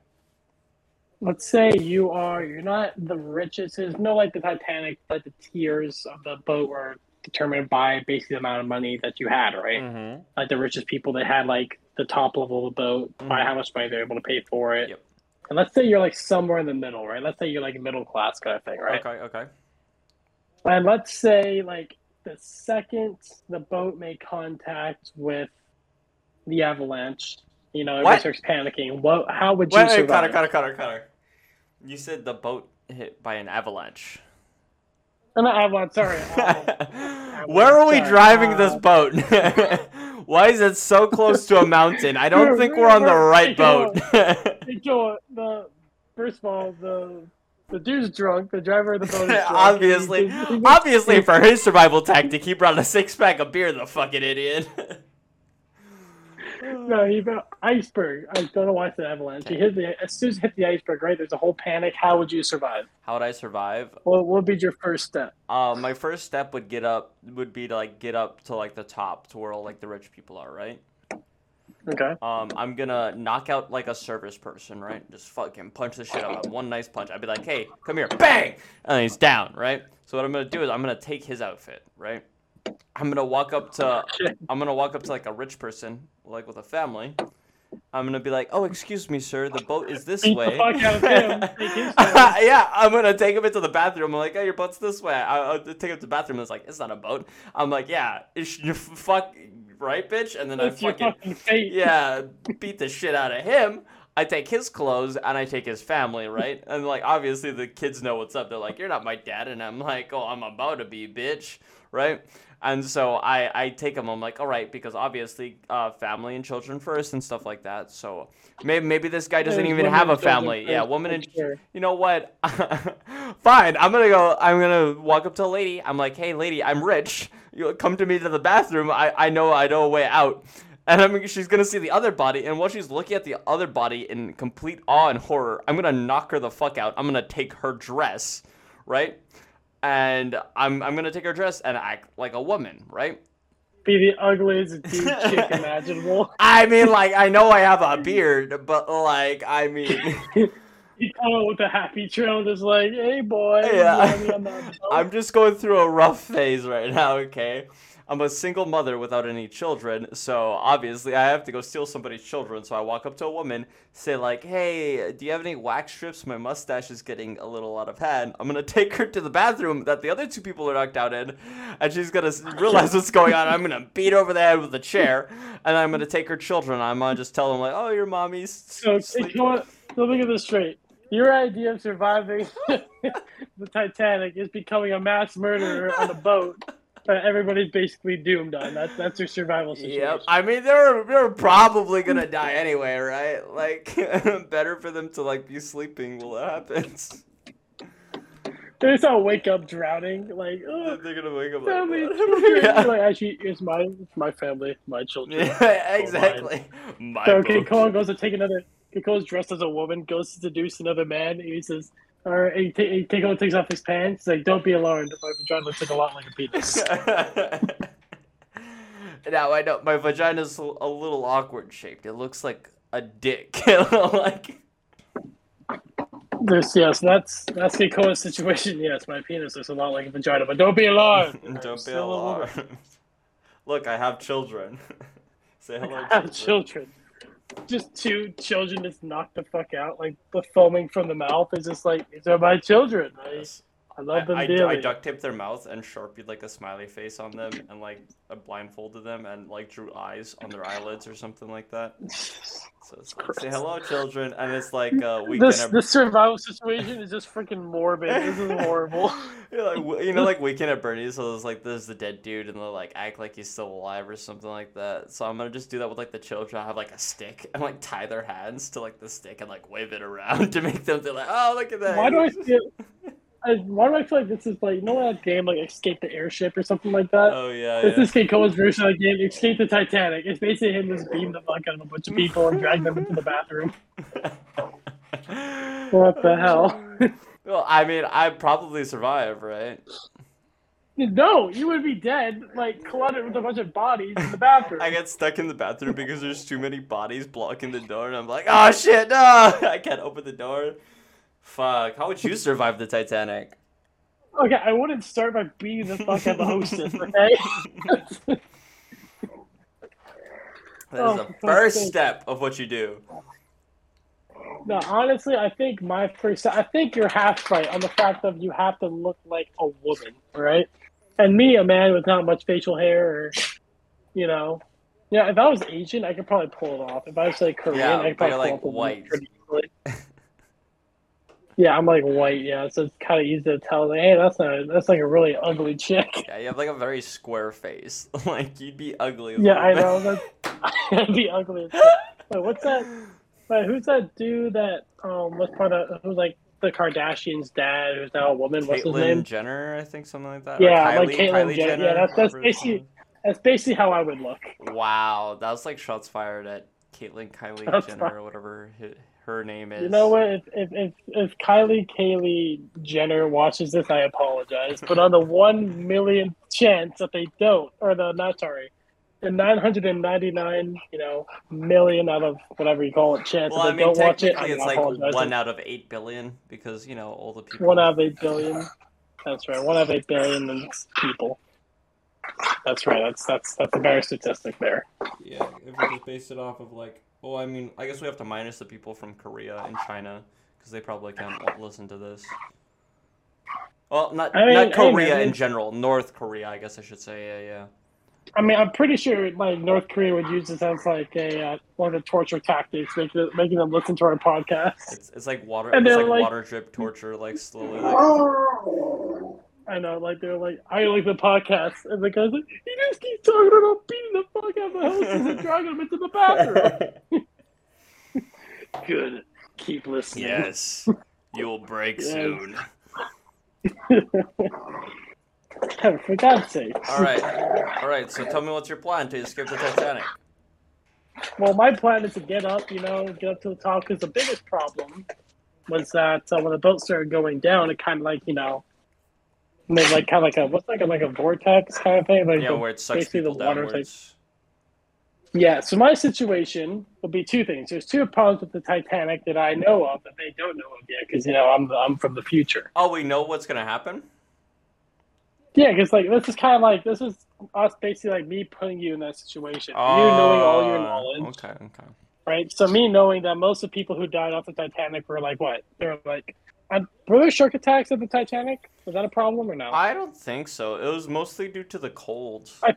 Let's say you are you're not the richest. There's no like the Titanic, like the tiers of the boat were determined by basically the amount of money that you had, right? Mm-hmm. Like the richest people, they had like the top level of the boat by Mhm. how much money they're able to pay for it. Yep. And let's say you're like somewhere in the middle, right? Let's say you're like middle class kind of thing, right? Okay. Okay. And let's say like the second the boat made contact with the avalanche, you know, What? starts panicking. What? How would you Wait, wait, survive? Cutter, Cutter, Cutter, Cutter. You said the boat hit by an avalanche. Not avalanche. Sorry. Um, Where are we sorry, driving this uh, boat? Why is it so close to a mountain? I don't think we're on the right boat. Joel, the first of all, the the dude's drunk. The driver of the boat is drunk. obviously, obviously, for his survival tactic, he brought a six pack of beer. The fucking idiot. No, he brought iceberg. I don't know why I said avalanche. He hit the as soon as he hit the iceberg, right? There's a whole panic. How would you survive? How would I survive? What what would be your first step? Uh, my first step would get up would be to like get up to like the top to where all like the rich people are, right? Okay. Um, I'm gonna knock out like a service person, right? Just fucking punch the shit out of him. One nice punch. I'd be like, hey, come here, bang, and he's down, right? So what I'm gonna do is I'm gonna take his outfit, right? I'm gonna walk up to I'm gonna walk up to like a rich person, like with a family. I'm gonna be like, oh, excuse me, sir, the boat is this Beat way. fuck out of him, take his time. yeah, I'm gonna take him into the bathroom. I'm like, oh, your boat's this way. I, I'll take him to the bathroom. It's like, it's not a boat. I'm like, yeah, it's you fuck right, bitch. And then I That's your fucking fucking yeah, beat the shit out of him. I take his clothes and I take his family, right? And like obviously the kids know what's up. They're like, "You're not my dad," and I'm like, "Oh, I'm about to be, bitch," right? And so I I take him. I'm like, "All right," because obviously uh, family and children first and stuff like that. So maybe maybe this guy doesn't There's even have a family. Yeah, woman and sure. you know what? Fine. I'm gonna go. I'm gonna walk up to a lady. I'm like, "Hey, lady, I'm rich. You come to me to the bathroom. I I know I know a way out." And I'm, she's gonna see the other body, and while she's looking at the other body in complete awe and horror, I'm gonna knock her the fuck out. I'm gonna take her dress, right? And I'm I'm gonna take her dress and act like a woman, right? Be the ugliest dude chick imaginable. I mean, like I know I have a beard, but like I mean, You come out with a happy trail, just like, hey boy, Yeah. you want me on that boat?" I'm just going through a rough phase right now. Okay, I'm a single mother without any children, so obviously I have to go steal somebody's children. So I walk up to a woman, say like, "Hey, do you have any wax strips? My mustache is getting a little out of hand." I'm gonna take her to the bathroom that the other two people are knocked out in, and she's gonna realize what's going on. I'm gonna beat over the head with a chair, and I'm gonna take her children. I'm gonna just tell them like, "Oh, your mommy's So, sleeping." so let me get this straight. Your idea of surviving the Titanic is becoming a mass murderer on a boat Uh, everybody's basically doomed on. That's that's your survival situation. Yep. I mean, they're they're probably gonna die anyway, right? Like, better for them to like be sleeping while it happens. They just all wake up drowning, like, oh, They're gonna wake up family, like, yeah. Like, actually, it's my, it's my family, my children. yeah, exactly. My So King. Kong goes to take another. King Kong's dressed as a woman, goes to seduce another man. And He says, or he, ta- he King takes off his pants. He's like, "Don't be alarmed. My vagina looks like a lot like a penis." now I know my vagina's a a little awkward shaped. It looks like a dick. like, This, yes, that's that's King Kong's situation. Yes, my penis looks a lot like a vagina, but don't be alarmed. Don't be alarmed. Look, I have children. Say hello, I have children. Just two children just knocked the fuck out. Like the foaming from the mouth is just like these are my children. Yes. I love them I, I. I duct taped their mouth and sharpied like a smiley face on them and like I blindfolded them and like drew eyes on their eyelids or something like that. So it's like, say hello, children, and it's like uh, weekend. this at, this survival situation is just freaking morbid. This is horrible. Yeah, like, you know, like weekend at Bernie's. So it's like there's the dead dude, and they'll like act like he's still alive or something like that. So I'm gonna just do that with like the children. I have like a stick and like tie their hands to like the stick and like wave it around to make them feel like, oh, look at that. Why do I feel? I, why do I feel like this is like you know that game like Escape the Airship or something like that? Oh yeah, This yeah. is Koa's version of the game Escape the Titanic. It's basically him just beam the fuck out of a bunch of people and drag them into the bathroom. What the hell? Well, I mean, I'd probably survive, right? no, you would be dead, like cluttered with a bunch of bodies in the bathroom. I get stuck in the bathroom because there's too many bodies blocking the door, and I'm like, oh shit, no, I can't open the door. Fuck, how would you survive the Titanic? Okay, I wouldn't start by beating the fuck out of the hostess, okay? That is Oh, the first sake. step of what you do. no, honestly, I think my first. I think you're half right on the fact of you have to look like a woman, right? And me, a man with not much facial hair, or you know, yeah. If I was Asian, I could probably pull it off. If I was like Korean, Yeah, I could probably pull like, off white. pretty easily. Yeah, I'm like white. Yeah, so it's kind of easy to tell. Like, hey, that's not. That's like a really ugly chick. Yeah, you have like a very square face. like you'd be ugly. Yeah, I little know. That's, I'd be ugly. Wait, what's that? Wait, who's that dude that um was part of who's like the Kardashians' dad, who's now a woman? bit. What's his Caitlyn name? Jenner, I think something like that. Yeah, or like Kylie, Caitlyn Kylie Jenner. Yeah, that's- that's basically- That's basically how I would look. Wow, that was like shots fired at Caitlyn Kylie Shots Jenner fired. or whatever her name is. You know what? If if if, if Kylie Kaylee Jenner watches this, I apologize. But on the one million chance that they don't, or the not sorry, the 999, you know, million out of whatever you call it chance Well, that I they mean, don't watch it, I'm it's like one out of eight billion because you know all the people. One out of eight billion. That's right. One out of eight billion people. That's right. That's that's that's a better statistic there. Yeah, if we just base it off of like, oh, I mean, I guess we have to minus the people from Korea and China because they probably can't listen to this. Well, not I mean, not Korea in general, North Korea, I guess I should say. Yeah, yeah. I mean, I'm pretty sure like North Korea would use this as like a uh, one of the torture tactics, making making them listen to our podcast. It's it's like water. And it's like, like- water drip torture, like slowly. Like, I know, like they're like, I like the podcast, and the guy's like, he just keeps talking about beating the fuck out of the hostess and dragging them into the bathroom. Good, keep listening. yes, you'll break Yes. soon. For God's sake. All right, all right. So tell me what's your plan to escape the Titanic? Well, my plan is to get up, you know, get up to the top because the biggest problem was that uh, when the boat started going down, it kind of like, you know, made like kind of like a what's like a like a vortex kind of thing. Like Yeah, the- where it sucks basically the water downwards. yeah. So my situation will be two things. There's two problems with the Titanic that I know of that they don't know of yet because you know I'm I'm from the future. Oh, we know what's gonna happen. Yeah, because like this is kind of like this is us basically like me putting you in that situation. you knowing all your Oh, knowledge. Okay, okay. right? So me knowing that most of the people who died off the Titanic were like what? They're like, uh, were there shark attacks at the Titanic? Was that a problem or no? I don't think so. It was mostly due to the cold. I-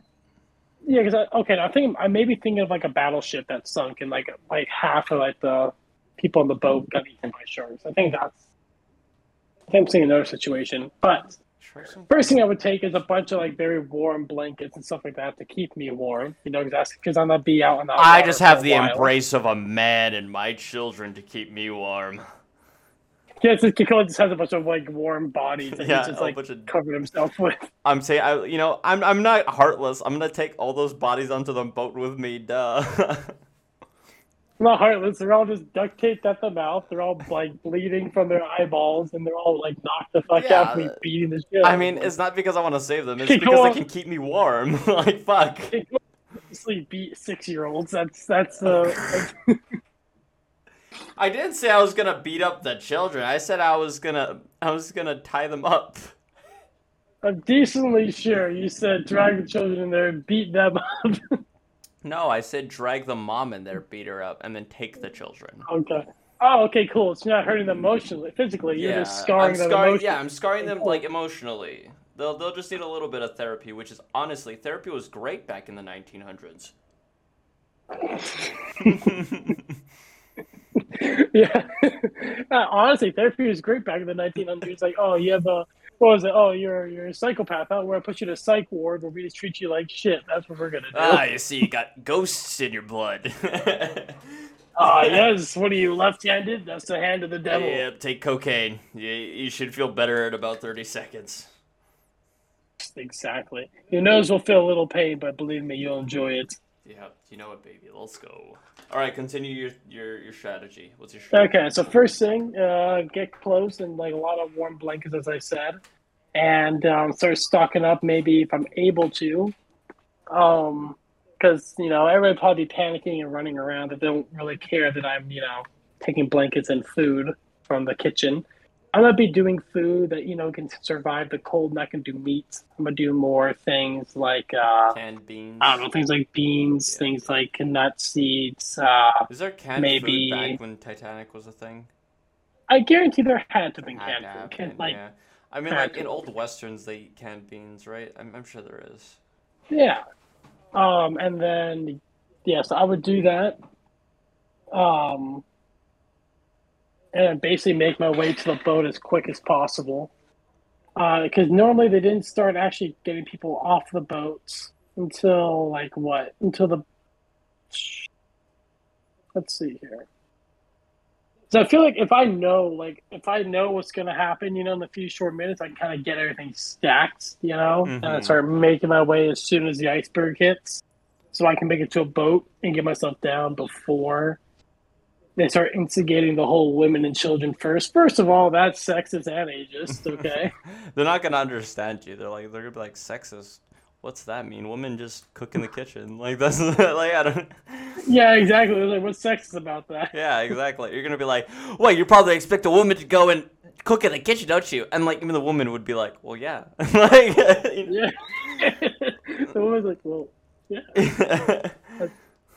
yeah, because I, okay, I think I may be thinking of like a battleship that sunk and like like half of like the people on the boat got eaten by sharks. I think that's. I think I'm seeing another situation, but first thing I would take is a bunch of like very warm blankets and stuff like that to keep me warm. You know, because I'm gonna be out on the. I just have the while. embrace of a man and my children to keep me warm. Yeah, it's just, Kiko just has a bunch of like warm bodies that Yeah, he's just like of- covered himself with. I'm saying, I, you know, I'm I'm not heartless. I'm gonna take all those bodies onto the boat with me. Duh. Not heartless. They're all just duct taped at the mouth. They're all like bleeding from their eyeballs, and they're all like knocked the fuck Yeah, out from me beating the shit. I mean, it's not because I want to save them. It's because they can keep me warm. like fuck. Sleep beat six year olds. That's that's uh. I didn't say I was gonna beat up the children. I said I was gonna I was gonna tie them up. I'm decently sure you said drag the children in there and beat them up. No, I said drag the mom in there, beat her up, and then take the children. okay. Oh, okay, cool. So you're not hurting them emotionally, physically. You're yeah, just scarring I'm them scarring. emotionally. Yeah, I'm scarring them like emotionally. They'll they'll just need a little bit of therapy, which is honestly therapy was great back in the 1900s. yeah. Uh, honestly, therapy was great back in the 1900s. Like, oh, you have a what was it? Oh, you're you're a psychopath. Oh, we're gonna put you in a psych ward where we just treat you like shit. That's what we're gonna do. ah, you see, you got ghosts in your blood. Ah, yes. What are you left-handed? That's the hand of the devil. Yep, take cocaine. You, you should feel better in about 30 seconds. Exactly. Your nose will feel a little pain, but believe me, you'll enjoy it. You know what, baby. Let's go. All right, continue your your, your strategy. What's your strategy? Okay, so first thing, uh, get close and like a lot of warm blankets, as I said, and um, start stocking up. Maybe if I'm able to, um, because you know everybody probably panicking and running around. They don't really care that I'm you know taking blankets and food from the kitchen. I'm gonna be doing food that you know can survive the cold. and I can do meat. I'm gonna do more things like uh, Canned beans. I don't know things like beans, Yeah. things like nut seeds. Uh, Is there canned maybe- food back when Titanic was a thing? I guarantee there had to have been Had canned food. have Can- Like yeah. I mean, like in old westerns, they eat canned beans, right? I'm, I'm sure there is. Yeah. Um, and then, yes, I would do that. Um, and basically make my way to the boat as quick as possible. Because normally they didn't start actually getting people off the boats until, like, what? Until the. Let's see here. So I feel like if I know, like, if I know what's going to happen, you know, in a few short minutes, I can kind of get everything stacked, you know, and I Mhm. start making my way as soon as the iceberg hits, so I can make it to a boat and get myself down before they start instigating the whole women and children first. First of all, that's sexist and ageist. Okay, They're not gonna understand you. They're like they're gonna be like sexist. what's that mean? Women just cook in the kitchen. Like that's like I don't. Yeah, exactly. Like, what's sexist about that? Yeah, exactly. You're gonna be like, well, you probably expect a woman to go and cook in the kitchen, don't you? And like even the woman would be like, well, yeah. like, Yeah. the woman's like, well, yeah,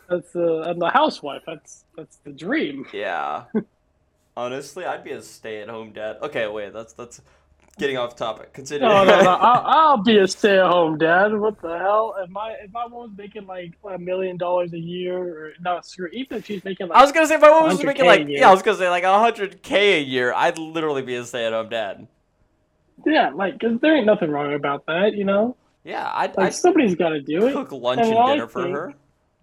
that's uh, I'm the housewife. That's that's the dream. yeah. Honestly, I'd be a stay-at-home dad. Okay, wait, that's that's getting off topic. Continue. No, no, no. I'll, I'll be a stay-at-home dad. What the hell? If my if my woman's making like a million dollars a year, or no, screw. Even if she's making like I was gonna say if my woman was 100K making like yeah, I was gonna say like hundred k a year, I'd literally be a stay-at-home dad. yeah, like, cause there ain't nothing wrong about that, you know. Yeah, I'd, Like somebody's got to do it. cook lunch And and I dinner for her.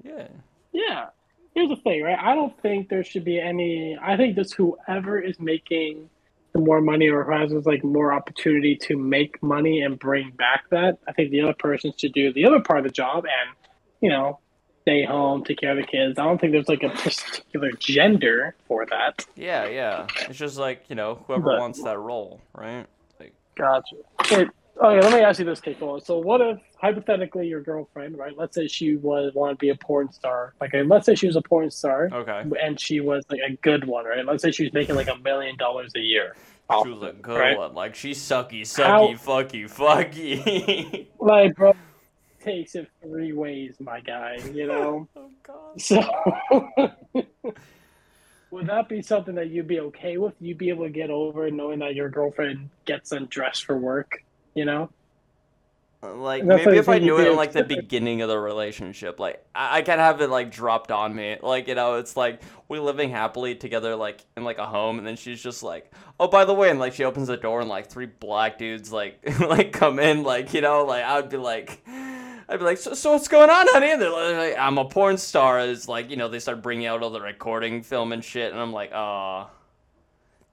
Yeah. Yeah. Here's the thing, right? I don't think there should be any. I think just whoever is making the more money or who has like more opportunity to make money and bring back that, I think the other person should do the other part of the job and, you know, stay home, take care of the kids. I don't think there's like a particular gender for that. Yeah, yeah. It's just like, you know, whoever But- wants that role, right? Like Gotcha. Wait, okay, let me ask you this, Kekoa. So, what if hypothetically your girlfriend, right? Let's say she was want to be a porn star. Like, let's say she was a porn star. Okay. and she was like a good one, right? Let's say she was making like a million dollars a year. She was a good right? one. Like she's sucky, How- sucky, fucky, fucky. Like, bro, takes it three ways, my guy. You know, oh god. so would that be something that you'd be okay with? You'd be able to get over knowing that your girlfriend gets undressed for work. You know? Uh, like maybe if I knew it in like the beginning of the relationship, like I, I can't have it like dropped on me. Like you know, it's like we living happily together, like in like a home, and then she's just like, oh by the way, and like she opens the door and like three black dudes like like come in, like you know, like I would be like. I'd be like, so, so what's going on, honey? And they're like, I'm a porn star. It's like, you know, they start bringing out all the recording film and shit, and I'm like, oh,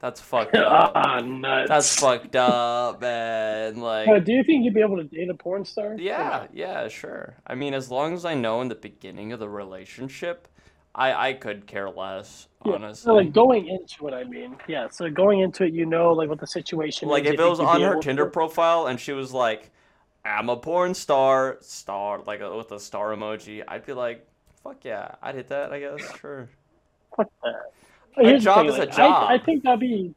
that's fucked up. ah, nuts. That's fucked up, man. Like, Uh, do you think you'd be able to date a porn star? Yeah, yeah, sure. I mean, as long as I know in the beginning of the relationship, I I could care less, Yeah, honestly. So like going into it, I mean, yeah. So going into it, you know, like what the situation. Like is. if You it think was you'd on her able to- Tinder profile and she was like, "I'm a porn star," star like uh, with a star emoji, I'd be like, "Fuck yeah, I'd hit that." I guess sure. Fuck that. A Here's the job thing, is a job. I, I think that'd be.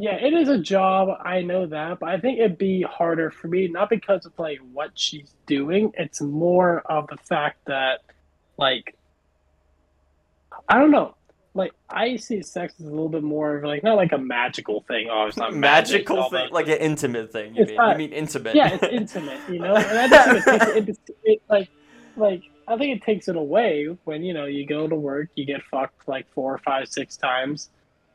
Yeah, it is a job. I know that, but I think it'd be harder for me, not because of like what she's doing. It's more of the fact that, like, I don't know. Like I see sex as a little bit more of like not like a magical thing. Oh, it's not Magical thing, like an intimate thing. You mean? not- you mean intimate? yeah, it's intimate, you know. And I just think it, takes- it, it, like, like I think it takes it away when you know you go to work, you get fucked like four or five, six times,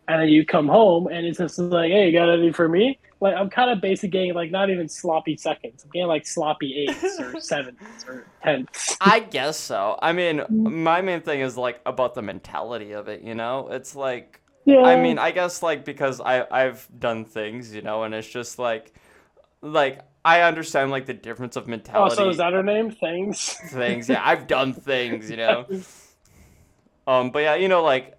and then you come home and it's just like, hey, you got anything for me? Like I'm kind of basically getting like not even sloppy seconds. I'm getting like sloppy eights or sevens or tenths. I guess so. I mean, Mm-hmm. my main thing is like about the mentality of it. You know, it's like Yeah. I mean, I guess like because I I've done things, you know, and it's just like like I understand like the difference of mentality. oh, so is that her name? Things. things. Yeah, I've done things, you know. Um, but yeah, you know, like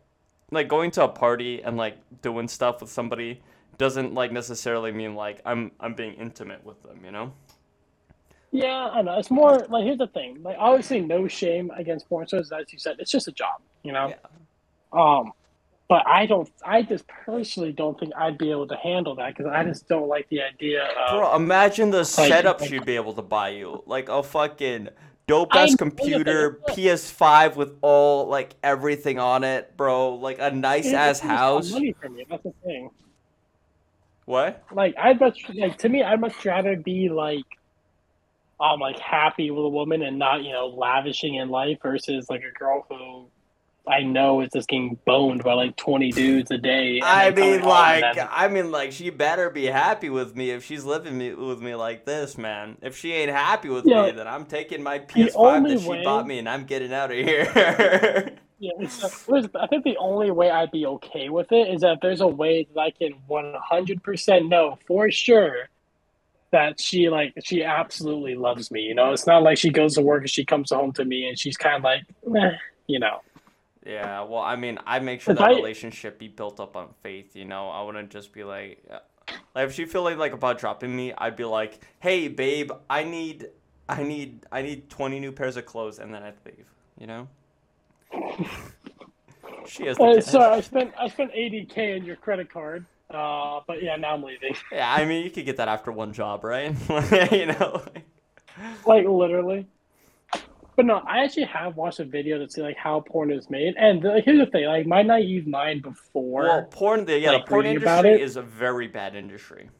like going to a party and like doing stuff with somebody doesn't like necessarily mean like I'm I'm being intimate with them, you know. Yeah, I know. It's more like here's the thing. Like obviously, no shame against porn stars, as you said. It's just a job, you know. Yeah. Um, but I don't. I just personally don't think I'd be able to handle that because I just don't like the idea of. Bro, imagine the setup like- she'd be able to buy you. Like a fucking dope ass computer, PS5 with all like everything on it, bro. Like a nice ass house. Money. That's the thing. What? Like I'd much like to me, I'd much rather be like, I'm um, like happy with a woman and not you know lavishing in life versus like a girl who. I know it's just getting boned by like twenty dudes a day. I mean, like, I mean, like, she better be happy with me if she's living me with me like this, man. If she ain't happy with Yeah. me, then I'm taking my PS5 that she way- bought me and I'm getting out of here. Yeah, I think the only way I'd be okay with it is that there's a way that I can 100% know for sure that she like she absolutely loves me. You know, it's not like she goes to work and she comes home to me and she's kind of like, Meh, you know. Yeah, well, I mean, I make sure If that I- relationship be built up on faith. You know, I wouldn't just be like, uh, like if she feel like like about dropping me, I'd be like, hey, babe, I need I need I need 20 new pairs of clothes and then I'd leave, you know? she has Uh, sorry, I spent I spent 80k on your credit card. Uh, but yeah, now I'm leaving. Yeah, I mean, you could get that after one job, right? you know? like literally. But no, I actually have watched a video to see like how porn is made, and like, here's the thing: like my naive mind before. Well, porn, the, yeah, like, the porn industry is a very bad industry.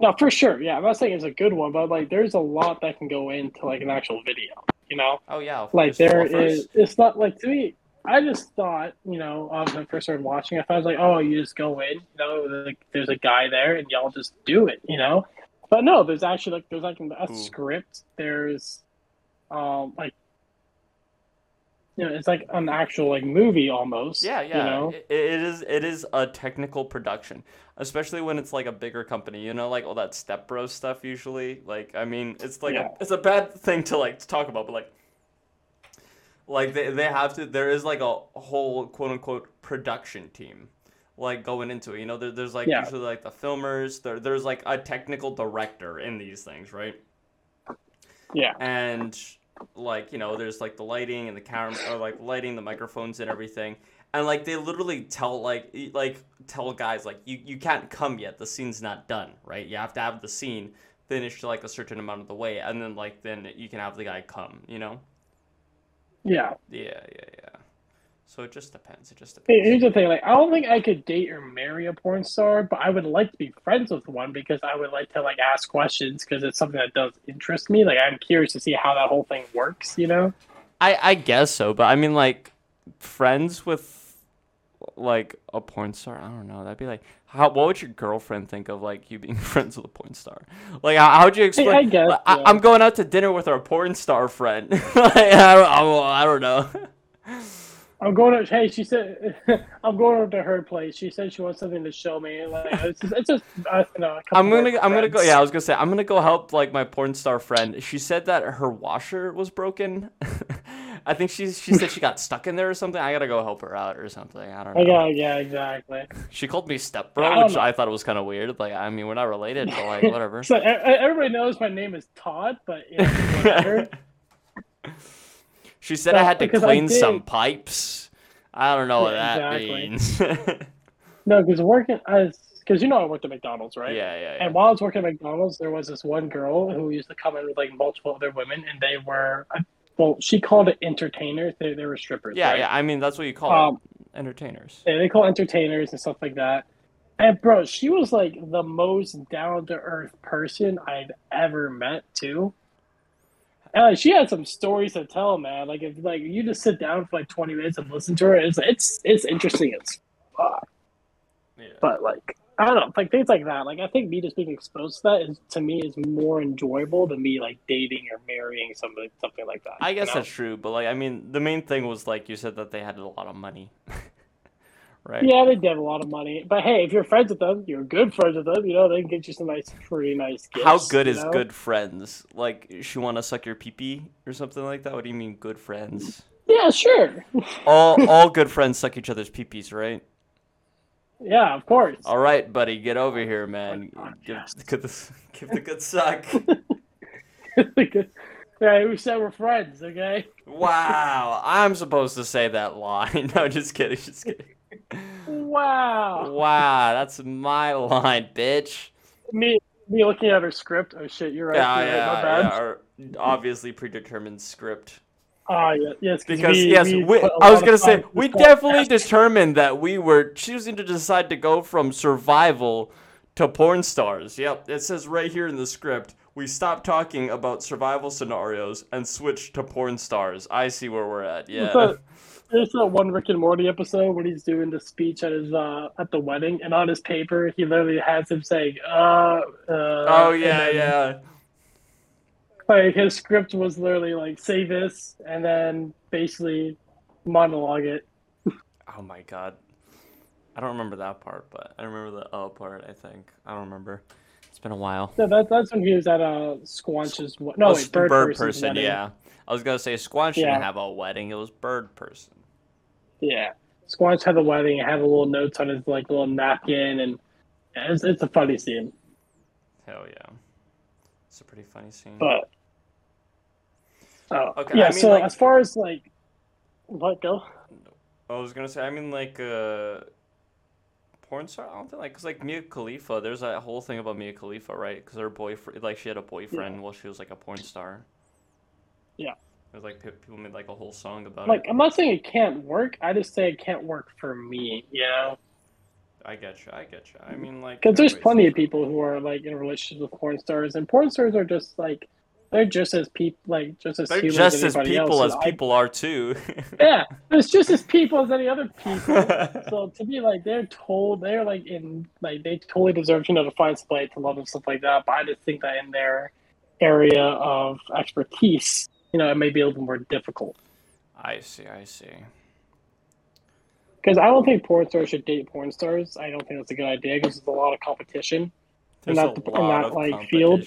No, for sure. Yeah, I'm not saying it's a good one, but like there's a lot that can go into like an actual video. You know, Oh, yeah. like there is. It's not like to me. I just thought, you know, um, when I first started watching, I thought I was like, oh, you just go in, you know, like there's a guy there, and y'all just do it, you know. But no, there's actually like there's like a Ooh. script. There's, um, like, you know, it's like an actual like movie almost. Yeah, yeah. You know, It, it is it is a technical production, especially when it's like a bigger company. You know, like all that Step Bros stuff. Usually, like I mean, it's like Yeah. a, it's a bad thing to like to talk about, but like, like they they have to. There is like a whole quote unquote production team, like going into it. You know, there, there's like Yeah. usually like the filmers. There there's like a technical director in these things, right? Yeah, and like you know there's like the lighting and the camera or like lighting the microphones and everything. And like they literally tell like like tell guys like you you can't come yet. The scene's not done right? You have to have the scene finished like a certain amount of the way and then like then you can have the guy come you know? Yeah. yeah yeah yeah so it just depends it just Hey, depends Here's the thing: like, I don't think I could date or marry a porn star, but I would like to be friends with one because I would like to like ask questions because it's something that does interest me. Like, I'm curious to see how that whole thing works. You know? I I guess so, but I mean like friends with like a porn star. I don't know. That'd be like how. What would your girlfriend think of like you being friends with a porn star? Like how how'd you explain? I guess, like, I, yeah. I'm going out to dinner with our porn star friend. like, I. I, I don't know. I'm going to. Hey, she said I'm going over to her place. She said she wants something to show me. Like, it's just, it's just you know. I'm gonna I'm gonna go. Yeah, I was gonna say I'm gonna go help like my porn star friend. She said that her washer was broken. I think she she said she got stuck in there or something. I gotta go help her out or something. I don't know. Got, yeah, exactly. She called me stepbro, which know. I thought was kind of weird. Like, I mean, we're not related, but like, whatever. So everybody knows my name is Todd, but know, whatever. She said I had to clean some pipes. I don't know what that exactly. means. no, because working as because you know I worked at McDonald's, right? Yeah, yeah, yeah. And while I was working at McDonald's, there was this one girl who used to come in with like multiple other women, and they were, well, she called it entertainers. They, they were strippers. yeah, right? yeah. I mean, that's what you call Um, it. Entertainers. Yeah, they call entertainers and stuff like that. And bro, she was like the most down to earth person I'd ever met too. Like, she had some stories to tell, man. Like if like you just sit down for like twenty minutes and listen to her, it's it's it's interesting as fuck. Yeah. But like I don't know, like things like that. Like I think me just being exposed to that is to me is more enjoyable than me like dating or marrying somebody something like that. I guess you know? that's true, but like, I mean, the main thing was like you said that they had a lot of money, right? Yeah, they did have a lot of money. But hey, if you're friends with them, you're good friends with them, you know, they can get you some nice pretty nice gifts. How good is know? good friends? Like, she want to suck your pee pee or something like that? What do you mean, good friends? Yeah, sure. all all good friends suck each other's pee pees, right? Yeah, of course. All right, buddy, get over here, man. Oh Give, give, the, give the good suck. yeah, we said we're friends, okay? wow, I'm supposed to say that line. No, just kidding, just kidding. Wow. Wow, that's my line, bitch. Me me looking at her script. Oh shit, you're right. Yeah, you're yeah, yeah. Our obviously predetermined script. Ah, yeah, yes, Because we, yes, we we, I was gonna say we definitely determined that we were choosing to decide to go from survival to porn stars. Yep, it says right here in the script. We stopped talking about survival scenarios and switched to porn stars. I see where we're at. Yeah. So, there's that one Rick and Morty episode when he's doing the speech at his uh at the wedding, and on his paper he literally has him saying, "Uh, uh." oh yeah, then, yeah. Like his script was literally like, "Say this," and then basically monologue it. Oh my god. I don't remember that part, but I remember the oh part. I think I don't remember. It's been a while. No, that, that's when he was at uh Squanch's. No, Oh, wait, Bird, bird person. wedding. Yeah, I was gonna say Squanch didn't have a wedding. It was bird person. Yeah, Squanch had the wedding and had a little notes on his like little napkin, and yeah, it's it's a funny scene. Hell yeah. It's a pretty funny scene. But Oh, Okay, yeah. I mean, so like- as far as like, what go? I was gonna say, I mean, like, uh, porn star. I don't think like, cause like Mia Khalifa. There's that whole thing about Mia Khalifa, right? Cause her boyfriend, like, she had a boyfriend while she was like a porn star. Yeah. It was like people made like a whole song about Like, it. Like I'm not saying it can't work. I just say it can't work for me. You know, I get you. I get you. I mean, like, because there's everybody's plenty of people who are like in relationships with porn stars, and porn stars are just like they're just as people, like just as They're just as anybody people else. as and I- people are too. yeah, there's just as people as any other people. so to me, like they're told they're like in like they totally deserve you know to find somebody to love and stuff like that. But I just think that in their area of expertise, you know, it may be a little more difficult. I see. I see. Because I don't think porn stars should date porn stars. I don't think that's a good idea because there's a lot of competition. There's that a dep- in that, of like, field.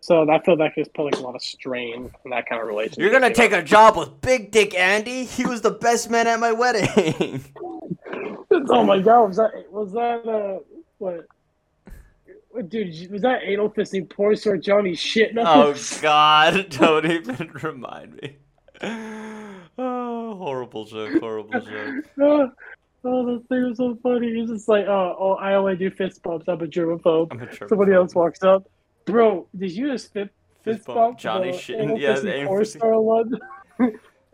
So I feel that could put like a lot of strain in that kind of relationship. You're gonna take a job with Big Dick Andy. He was the best man at my wedding. oh my god, was that was that uh what? Dude, was that anal fisting porn star Johnny shit? oh God! Don't even remind me. Oh, horrible joke. Horrible joke. oh, oh, that thing was so funny. He's just like, oh, oh, I only do fist bumps. I'm a germaphobe. I'm a Somebody else walks up. Bro, did you just fit Fist fist bump bump Johnny shit- yeah, the anal fisting- star legend?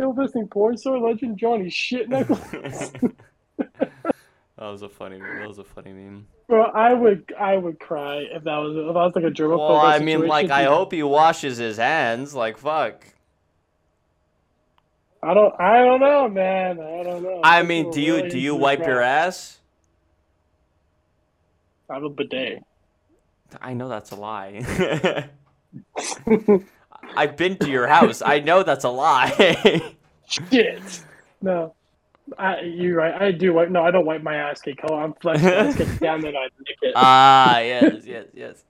anal fisting star legend Johnny shit. That was a funny. That was a funny meme. Bro, I would I would cry if that was if I was like a germaphobe. Well, I mean, like, I hope he washes his hands. Like, fuck. I don't I don't know, man. I don't know. I mean, do you really do you wipe your ass? I have a bidet. I know that's a lie. I've been to your house. I know that's a lie. Shit. No. I, you're right. I do wipe. No, I don't wipe my ass cake. I'm flexible. I just get down there and I lick it. Ah, yes, yes, yes.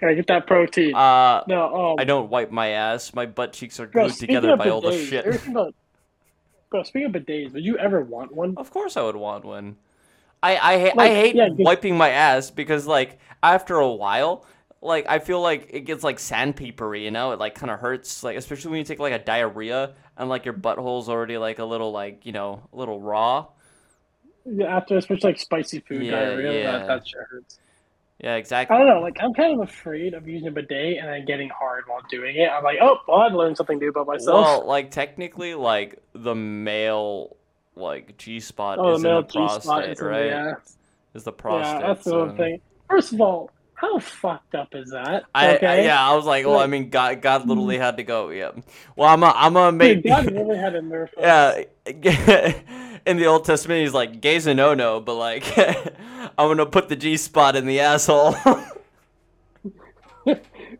Gotta get that protein. Uh, no, um, I don't wipe my ass. My butt cheeks are glued together by all the shit. about- bro, speaking of bidets, would you ever want one? Of course, I would want one. I I, ha- I hate yeah, wiping my ass because like after a while, like I feel like it gets like sandpapery. You know, it like kind of hurts. Like especially when you take like a diarrhea and like your butthole's already like a little like you know a little raw. Yeah, after especially like spicy food Yeah, diarrhea, yeah. that, that shit hurts. Yeah, exactly. I don't know. Like I'm kind of afraid of using a bidet and then getting hard while doing it. I'm like, oh, well, I've learned something new about myself. Well, like technically, like the male like G spot oh, is the in the G spot prostate, right? Is the prostate. Yeah, that's the so- one thing. First of all, how fucked up is that? Okay. I yeah, I was like, well, I mean, God, God literally had to go. Yeah. Well, I'm, a, I'm gonna make. Dude, God really had a nerf. yeah. In the Old Testament, he's like, gay's a no-no, but like, I'm gonna put the G spot in the asshole.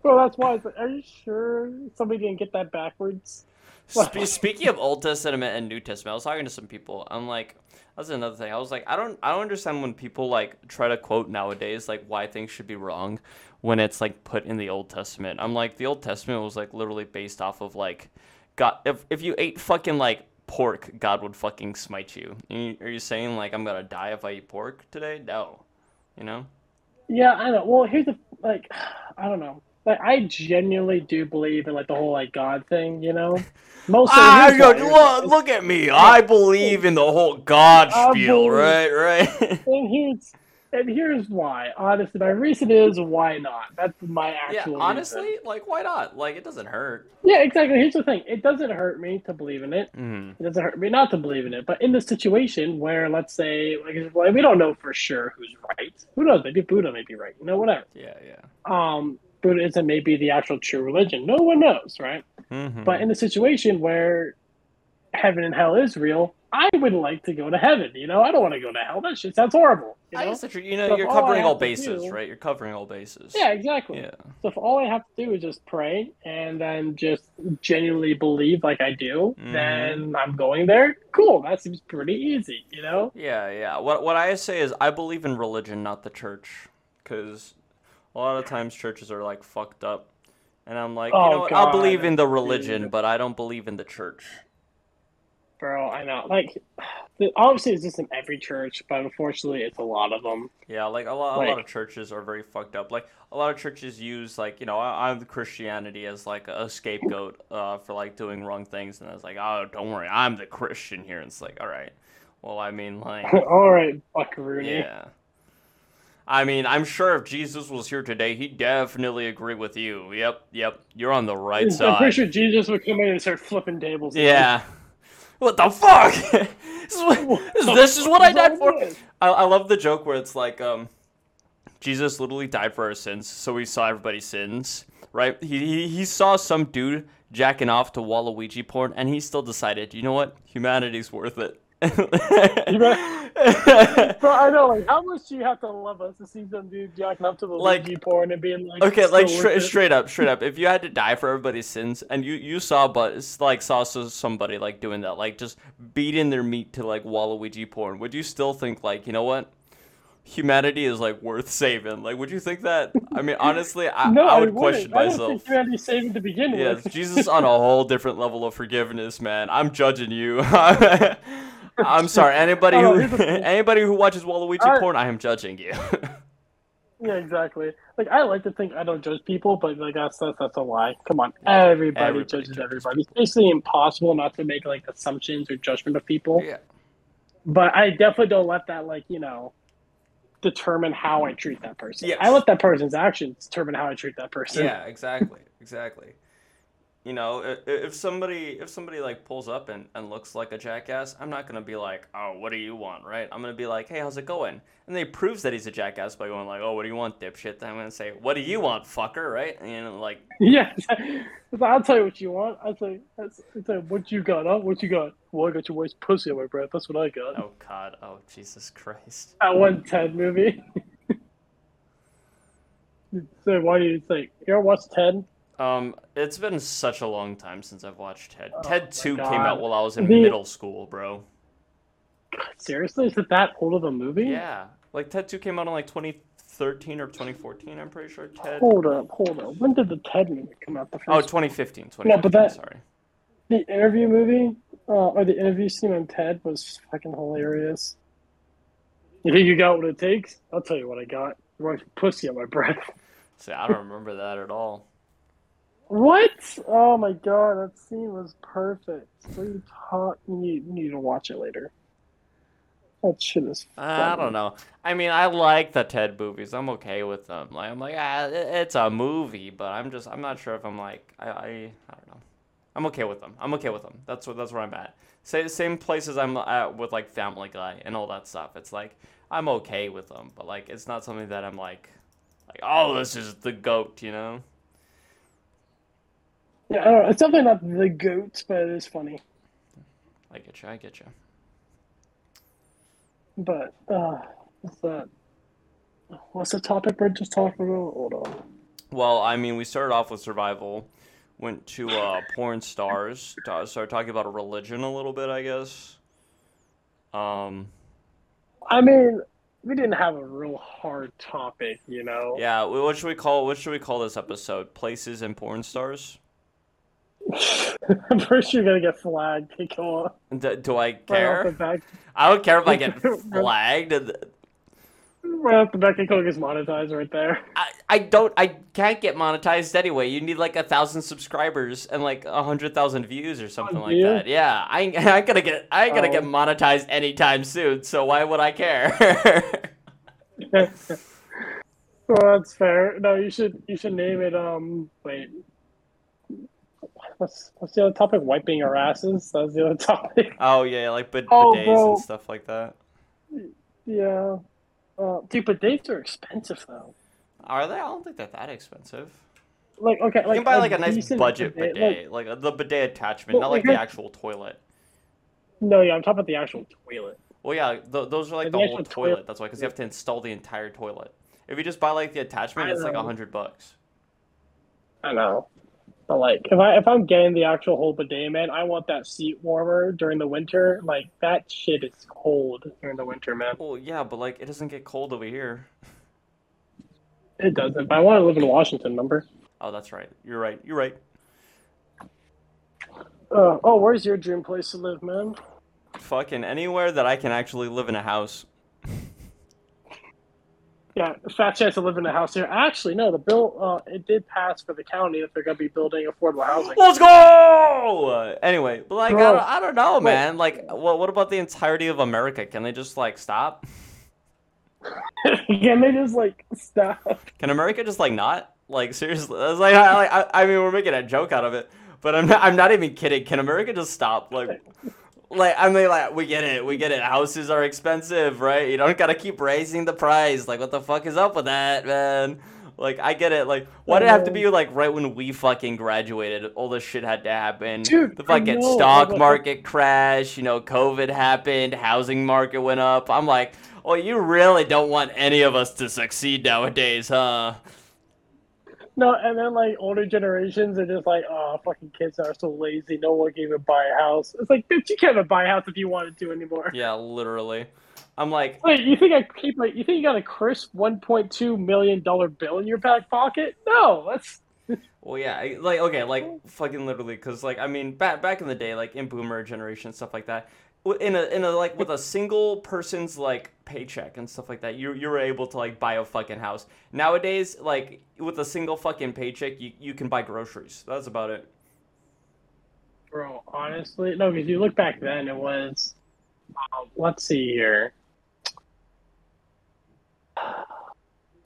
Well, that's why. Like, are you sure somebody didn't get that backwards? Spe- speaking of Old Testament and New Testament, I was talking to some people. I'm like, that's another thing. I was like, I don't, I don't understand when people like try to quote nowadays like why things should be wrong when it's like put in the Old Testament. I'm like, the Old Testament was like literally based off of like, God, if if you ate fucking like pork, God would fucking smite you. Are you, are you saying like I'm gonna die if I eat pork today? No, you know. Yeah, I know. Well, here's the like, I don't know. Like, I genuinely do believe in like the whole like God thing. You know, mostly. Ah, look, why. look, look at me. I believe in the whole God I spiel, believe- right, right. And here's and here's why. Honestly, my reason is why not. That's my actual. Yeah, honestly, reason. like why not? Like it doesn't hurt. Yeah, exactly. Here's the thing. It doesn't hurt me to believe in it. Mm. It doesn't hurt me not to believe in it. But in the situation where, let's say, like, we don't know for sure who's right. Who knows? Maybe Buddha may be right. You know, whatever. Yeah, yeah. Um, Buddhism may be the actual true religion. No one knows, right? Mm-hmm. But in a situation where heaven and hell is real, I would like to go to heaven. You know, I don't want to go to hell. That shit sounds horrible. You know? guess. you know so you're covering all have to bases, do- right? You're covering all bases. Yeah, exactly. Yeah. So if all I have to do is just pray and then just genuinely believe like I do, Mhm. then I'm going there. Cool. That seems pretty easy, you know? Yeah, yeah. What what I say is I believe in religion, not the church, because a lot of times churches are like fucked up, and I'm like, you Oh, know what? I'll believe in the religion, dude. but I don't believe in the church. bro. I know. Like, obviously, it's just in every church, but unfortunately, it's a lot of them. Yeah, like a lot, a lot of churches are very fucked up. Like a lot of churches use like you know I, I'm Christianity as like a scapegoat uh, for like doing wrong things, and it's like oh don't worry I'm the Christian here. And it's like all right, well I mean like All right, Buckaroo. yeah, I mean I'm sure if Jesus was here today he'd definitely agree with you. Yep, yep, you're on the right side. I'm pretty sure Jesus would come in and start flipping tables. Yeah. What the fuck? this, is what, this is what I died for. I, I love the joke where it's like, um, Jesus literally died for our sins, so he saw everybody's sins, right? He, he, he saw some dude jacking off to Waluigi porn, and he still decided, you know what? Humanity's worth it. Bro, I know. Like, how much do you have to love us to see some dude jacking up to the Like- Luigi porn and being like, okay, like still straight, up, straight up. If you had to die for everybody's sins, and you you saw, but like saw somebody like doing that, like just beating their meat to like Waluigi porn, would you still think like, you know what? Humanity is like worth saving. Like, would you think that? I mean, honestly, I, No, I would wouldn't. question I myself. think humanity's saving to begin Yeah, with. Jesus on a whole different level of forgiveness, man. I'm judging you. I'm sorry. Anybody Oh, who here's the thing. anybody who watches Waluigi I- porn, I am judging you. Yeah, exactly. Like I like to think I don't judge people, but like that's that's, that's a lie. Come on, everybody, Everybody judges judges everybody. It's basically impossible not to make like assumptions or judgment of people. yeah. But I definitely don't let that like you know determine how I treat that person. Yes. I let that person's actions determine how I treat that person. Yeah, exactly, exactly. You know, if somebody if somebody like pulls up and, and looks like a jackass, I'm not gonna be like, oh, what do you want, right? I'm gonna be like, hey, how's it going? And they proves that he's a jackass by going like, oh, what do you want, dipshit? Then I'm gonna say, what do you want, fucker, right? And like, Yeah, I'll tell you what you want. I'll tell you, I'll tell you what you got, huh? What you got? Well, I got your wife's pussy on my breath. That's what I got. oh god, oh Jesus Christ. That one Ted movie. so why do you think? You ever watched Ted? Um, it's been such a long time since I've watched Ted. Oh Ted my Two came out while I was in The- middle school, bro. Seriously, is it that old of a movie? Yeah, like Ted Two came out in like 2013 or 2014. I'm pretty sure. Ted. Hold up, hold up. When did the Ted movie come out? The first Oh, 2015. 2015 No, but that- Sorry. the interview movie, uh, or the interview scene on Ted was fucking hilarious. You think you got what it takes? I'll tell you what I got. Your wife's pussy on my breath. See, I don't remember that at all. What? Oh my god, that scene was perfect. What are you talking? You need, you need to watch it later. That shit is. I don't know. I mean, I like the Ted movies. I'm okay with them. Like, I'm like, ah, it's a movie, but I'm just, I'm not sure if I'm like, I, I, I don't know. I'm okay with them. I'm okay with them. That's what, that's where I'm at. Say same places I'm at with like Family Guy and all that stuff. It's like I'm okay with them, but like it's not something that I'm like, like, oh, this is the goat, you know? Yeah, I don't know. It's definitely not the goats, but it is funny. I get you. I get you. But uh, what's that? What's the topic we're just talking about? Hold on. Well, I mean, we started off with survival, went to uh, porn stars, ta- started talking about a religion a little bit, I guess. Um, I mean, we didn't have a real hard topic, you know. yeah, what should we call what should we call this episode? Places and porn stars. I'm pretty sure you're gonna get flagged. Okay, come on. D- do I Right care? back, I don't care if I get flagged. right off the back, it gets monetized right there. I, I don't I can't get monetized anyway. You need like a thousand subscribers and like a hundred thousand views or something like you? that. Yeah, I ain't- I gonna get I ain't gonna Oh. get monetized anytime soon. So why would I care? well, that's fair. No, you should you should name it. Um, wait. What's what's the other topic? Wiping our asses. That's the other topic. oh yeah, like bid- Oh, bidets bro. and stuff like that. Yeah. Uh, dude, bidets are expensive though. Are they? I don't think they're that expensive. Like okay, like. You like can buy like a nice budget bidet, bidet, like- like, the bidet attachment, Well, not like like the actual toilet. no, yeah, I'm talking about the actual toilet. Well, yeah, th- those are like Like the the whole toilet. toilet. That's why, because you have to install the entire toilet. If you just buy like the attachment, it's like a hundred bucks. I know. But like, if I if I'm getting the actual whole bidet, man, I want that seat warmer during the winter. Like that shit is cold during the winter, man. Well, yeah, but like it doesn't get cold over here. It doesn't. But I want to live in Washington. Remember? Oh, that's right. You're right. You're right. Uh, oh, where's your dream place to live, man? fucking anywhere that I can actually live in a house. Yeah, fat chance to live in a house here. Actually, no, the bill uh, it did pass for the county that they're gonna be building affordable housing. Let's go. Anyway, but like I don't, I don't know, Wait. man. Like, what what about the entirety of America? Can they just like stop? Can they just like stop? Can America just like not? Like seriously, it's like I, I, I mean, we're making a joke out of it, but I'm not, I'm not even kidding. Can America just stop? Like, like I mean, like we get it, we get it. Houses are expensive, right? You don't gotta keep raising the price. Like, what the fuck is up with that, man? Like, I get it. Like, why did it have to be like right when we fucking graduated? All this shit had to happen. Dude, the fucking stock market crash. You know, COVID happened. Housing market went up. I'm like, oh, you really don't want any of us to succeed nowadays, huh? No, and then like older generations are just like, oh, fucking kids are so lazy. No one can even buy a house. It's like, bitch, you can't even buy a house if you wanted to anymore. Yeah, literally. I'm like, Wait, you think I keep like you think you got a crisp one point two million dollar bill in your back pocket? No, that's well, yeah, like okay, like fucking literally, cause like I mean, back back in the day, like in boomer generation stuff like that, in a in a like with a single person's like paycheck and stuff like that, you you were able to like buy a fucking house. Nowadays, like with a single fucking paycheck, you you can buy groceries. That's about it. bro. Honestly, no, because you look back then, it was. Um, let's see here.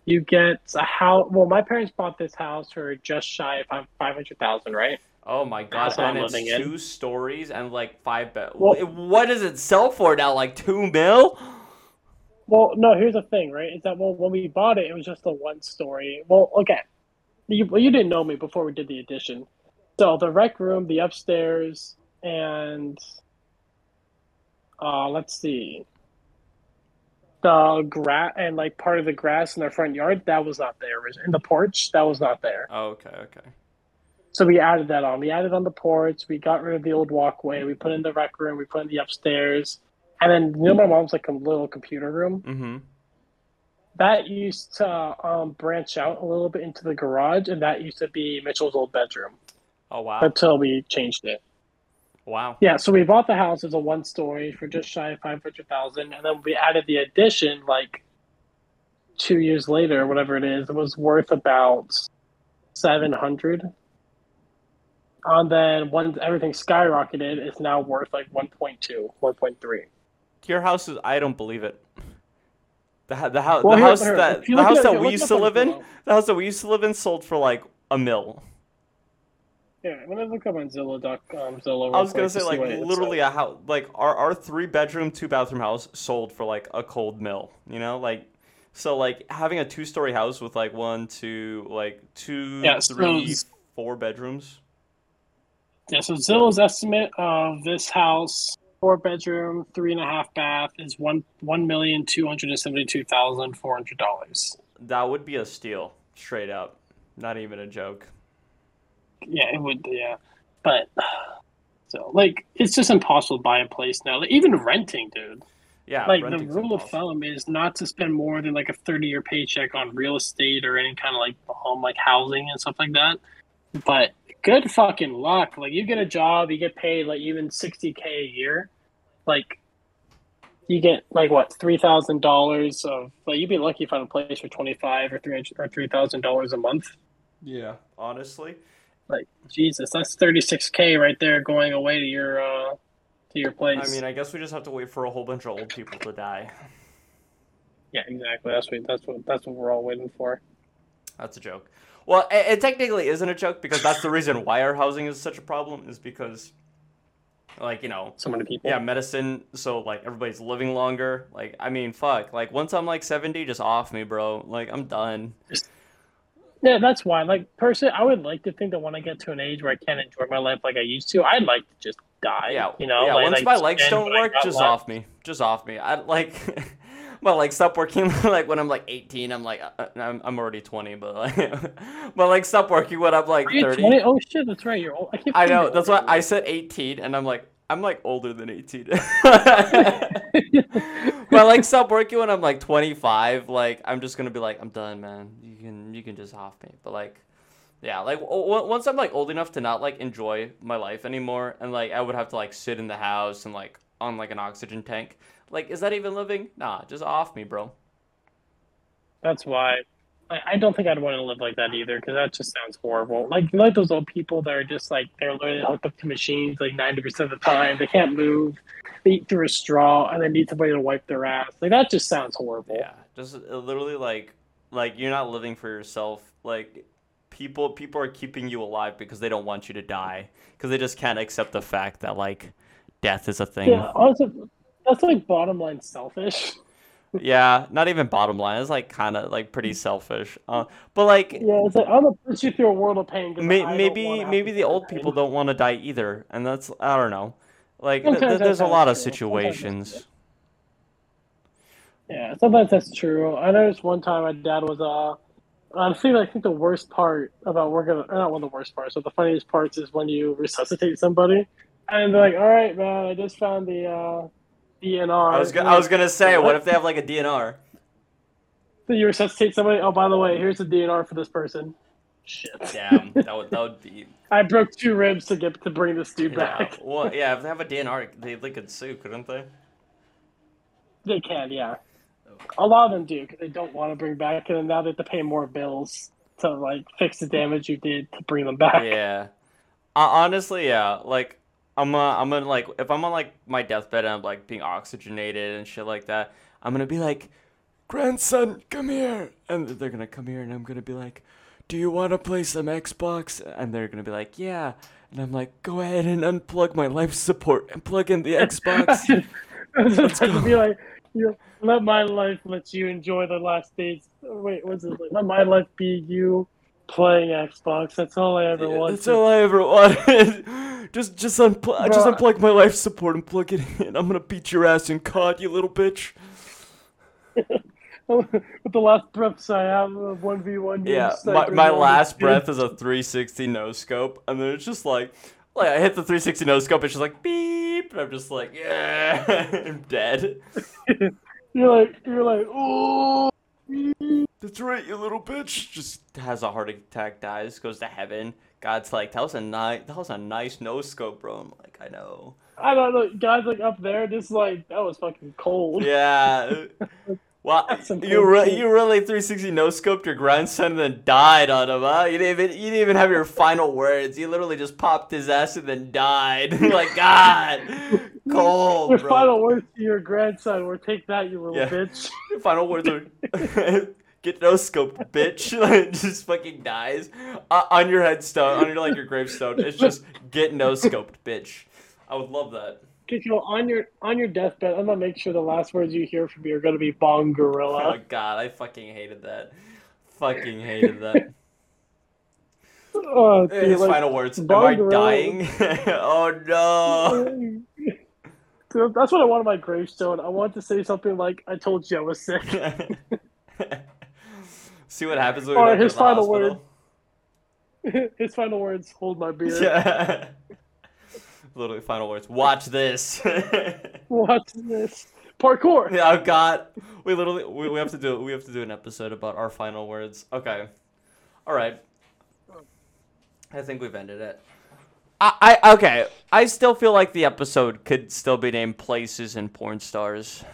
You get a house. Well, my parents bought this house for just shy of five hundred thousand, right? Oh my god, That's and I'm it's living in. two stories and like five bed. Well- what does it sell for now? Like two mil? Well, no. Here's the thing, right? Is that well, when we bought it, it was just a one story. Well, okay. You well, you didn't know me before we did the addition. So the rec room, the upstairs, and uh, let's see, the grass and like part of the grass in the front yard that was not there. In the porch, that was not there. Oh, okay, okay. So we added that on. We added on the porch. We got rid of the old walkway. We put in the rec room. We put in the upstairs. And then you know my mom's like a little computer room. Mm-hmm. That used to um, branch out a little bit into the garage, and that used to be Mitchell's old bedroom Oh wow, until we changed it. wow. Yeah, so we bought the house as a one story for just shy of five hundred thousand, and then we added the addition like two years later, whatever it is. It was worth about seven hundred. And then once everything skyrocketed, it's now worth like 1.2, 1.3. Your house is. I don't believe it. The, ho- the, house Well, the here- house here, that the house at that we used to live in Zillow. the house that we used to live in sold for like a mil. Yeah, I'm gonna look up on Zillow.com. Zillow. I was gonna say to like literally a house like our our three bedroom two bathroom house sold for like a cold mill. You know like. So like having a two story house with like one, two, like two, Yeah, three, it's- four bedrooms. Yeah, so Zillow's estimate of this house, four bedroom, three and a half bath, is one one million two hundred and seventy two thousand four hundred dollars. That would be a steal, straight up. Not even a joke. Yeah, it would. Yeah, but so like it's just impossible to buy a place now. Like, even renting, dude. Yeah, like the rule of thumb is not to spend more than like a thirty year paycheck on real estate or any kind of like home like housing and stuff like that. But good fucking luck. Like you get a job, you get paid like even sixty k a year. Like you get like what three thousand dollars of like you'd be lucky if you find a place for twenty five or three hundred or three thousand dollars a month. Yeah, honestly. Like Jesus, that's thirty six k right there going away to your uh to your place. I mean, I guess we just have to wait for a whole bunch of old people to die. yeah, exactly. That's what that's what that's what we're all waiting for. That's a joke. Well, it, it technically isn't a joke because that's the reason why our housing is such a problem is because, like, you know, So many people. yeah, medicine. So like everybody's living longer. Like, I mean, fuck. Like once I'm like 70, just off me, bro. Like I'm done. Yeah, that's why. Like, personally, I would like to think that when I get to an age where I can't enjoy my life like I used to, I'd like to just die. Yeah, you know. Yeah, like, once like, my legs don't work, just off me. Just off me. I like. My like stop working like when I'm like 18. I'm like uh, I'm, I'm already 20, but like, but like stop working when I'm like 30. 20? Oh shit, that's right. You're old. I, I know. That's why. I said 18, and I'm like, I'm like older than 18. but like, stop working when I'm like 25. Like, I'm just gonna be like, I'm done, man. You can you can just off me. But like, yeah, like w- once I'm like old enough to not like enjoy my life anymore, and like I would have to like sit in the house and like on like an oxygen tank. Like, is that even living? Nah, just off me, bro. That's why. I, don't think I'd want to live like that either, because that just sounds horrible. Like like those old people that are just like they're literally hooked up to machines like ninety percent of the time. They can't move. They eat through a straw, and they need somebody to wipe their ass. Like that just sounds horrible. Yeah, just uh, literally like like you're not living for yourself. Like people people are keeping you alive because they don't want you to die because they just can't accept the fact that like death is a thing. Yeah, honestly, that's like bottom line selfish. Yeah, not even bottom line. It's like kind of like pretty selfish. Uh, but like Yeah, it's like I'm gonna put you through a world of pain. May, maybe maybe the old people don't want to die either, and that's I don't know. Like th- th- there's a lot of true. Situations. Yeah, sometimes that's true. I noticed one time my dad was uh honestly I think the worst part about working or not one of the worst parts, but the funniest parts is when you resuscitate somebody and they're like, All right, man, I just found the uh DNR. I was go- I was gonna say, what if they have like a DNR? So you resuscitate somebody, oh by the way, here's the DNR for this person. Shit. Damn, that would that would be. I broke two ribs to get to bring this dude Yeah, back. well, yeah. If they have a DNR, they they could sue, couldn't they? They can, yeah. A lot of them do because they don't want to bring back, and then now they have to pay more bills to like fix the damage you did to bring them back. Yeah. Uh, honestly, yeah. Like, I'm uh, I'm gonna like if I'm on like my deathbed and I'm like being oxygenated and shit like that, I'm gonna be like, grandson, come here, and they're gonna come here and I'm gonna be like, do you want to play some Xbox? And they're gonna be like, yeah. And I'm like, go ahead and unplug my life support and plug in the Xbox. Let's be like, you let my life let you enjoy the last days. Wait, what's it? Like? Let my life be you playing Xbox. That's all I ever Yeah, wanted. That's all I ever wanted. just just unplug just unplug my life support and plug it in. I'm gonna beat your ass in COD, you little bitch. With the last breaths I have of one v one. Yeah, my, my last breath is a 360 no scope, and then it's just like, like I hit the 360 no scope, it's just like beep, and I'm just like, yeah, I'm dead. You're like, you're like, oh. That's right, you little bitch. Just has a heart attack, dies, goes to heaven. God's like, that was a nice, that was a nice no scope, bro. I'm like, I know. I don't know, guys like up there, just like that was fucking cold. Yeah. Well, That's you cool really, shit. you really 360 no scoped your grandson and then died on him, huh? You didn't even, you didn't even have your final words. You literally just popped his ass and then died. like God, cold, Your bro. final words to your grandson were "Take that, you little Yeah. bitch." Your final words are get no scoped, bitch. Like, just fucking dies uh, on your headstone, on your like your gravestone. It's just get no scoped, bitch. I would love that. Kekoa, on your on your deathbed, I'm gonna make sure the last words you hear from me are gonna be "Bong Gorilla." Oh Gorilla." God, I fucking hated that. Fucking hated that. Oh, dude, His like, final words. Am I Gorilla- dying? oh no. Dude, that's what I want on my gravestone. I want to say something like, "I told you I was sick." See what happens when we to his final hospital. His final words: "Hold my beer." Yeah. Literally final words. Watch this. Watch this parkour. yeah, I've got. We literally we, we have to do we have to do an episode about our final words. Okay. All right. I think we've ended it. I, I okay. I still feel like the episode could still be named "Places and Porn Stars."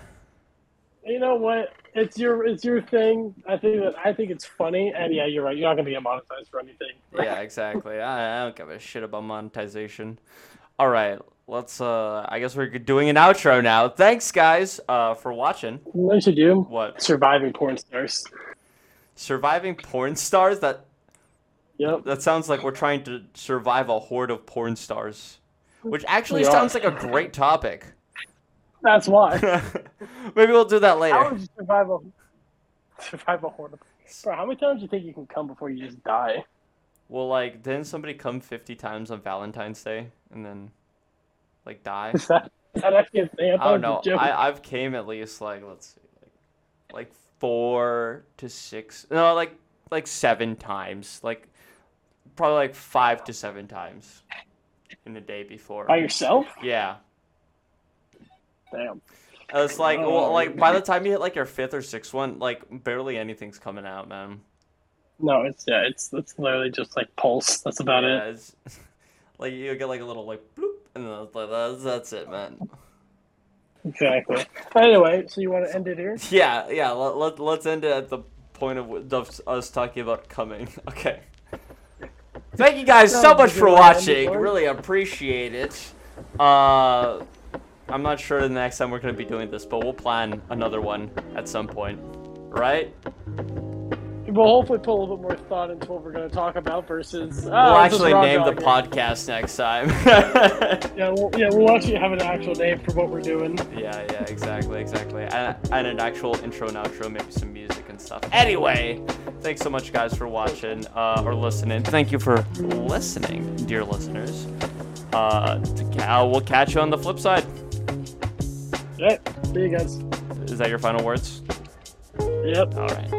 You know what? It's your it's your thing. I think that I think it's funny, and yeah, you're right. You're not gonna get monetized for anything. yeah, exactly. I, I don't give a shit about monetization. All right, let's. Uh, I guess we're doing an outro now. Thanks, guys, uh, for watching. What should do? What Surviving porn stars. surviving porn stars? That Yep. that sounds like we're trying to survive a horde of porn stars, which actually We are. sounds like a great topic. That's why. Maybe we'll do that How later. would you survive a survive a horde? Bro, how many times do you think you can come before you just die? Well, like, didn't somebody come fifty times on Valentine's Day and then, like, die? Is that is that actually a thing? I thought don't know. was a joke. I I've came at least like let's see, like like four to six, no, like like seven times, like probably like five to seven times in the day before. By yourself? Yeah, Damn. it's like Oh. well, like by the time you hit like your fifth or sixth one, like barely anything's coming out, man. No, it's yeah, it's it's literally just like pulse. That's about yeah, it. It's, like you get like a little like bloop, and then like that's that's it, man. Exactly. Anyway, so you want to end it here? Yeah, yeah. Let, let, let's end it at the point of, of us talking about coming. Okay. Thank you guys so much for good way to end it, watching. Really appreciate it. Uh, I'm not sure the next time we're gonna be doing this, but we'll plan another one at some point, right? We'll hopefully put a little bit more thought into what we're going to talk about versus. we'll this is actually name the podcast next time. Yeah, we'll, yeah, we'll actually have an actual name for what we're doing. Yeah, yeah, exactly, exactly. And, and an actual intro and outro, maybe some music and stuff. Anyway, thanks so much, guys, for watching uh, or listening. Thank you for listening, dear listeners. Uh, to we'll catch you on the flip side. All right. See you guys. Is that your final words? Yep. All right.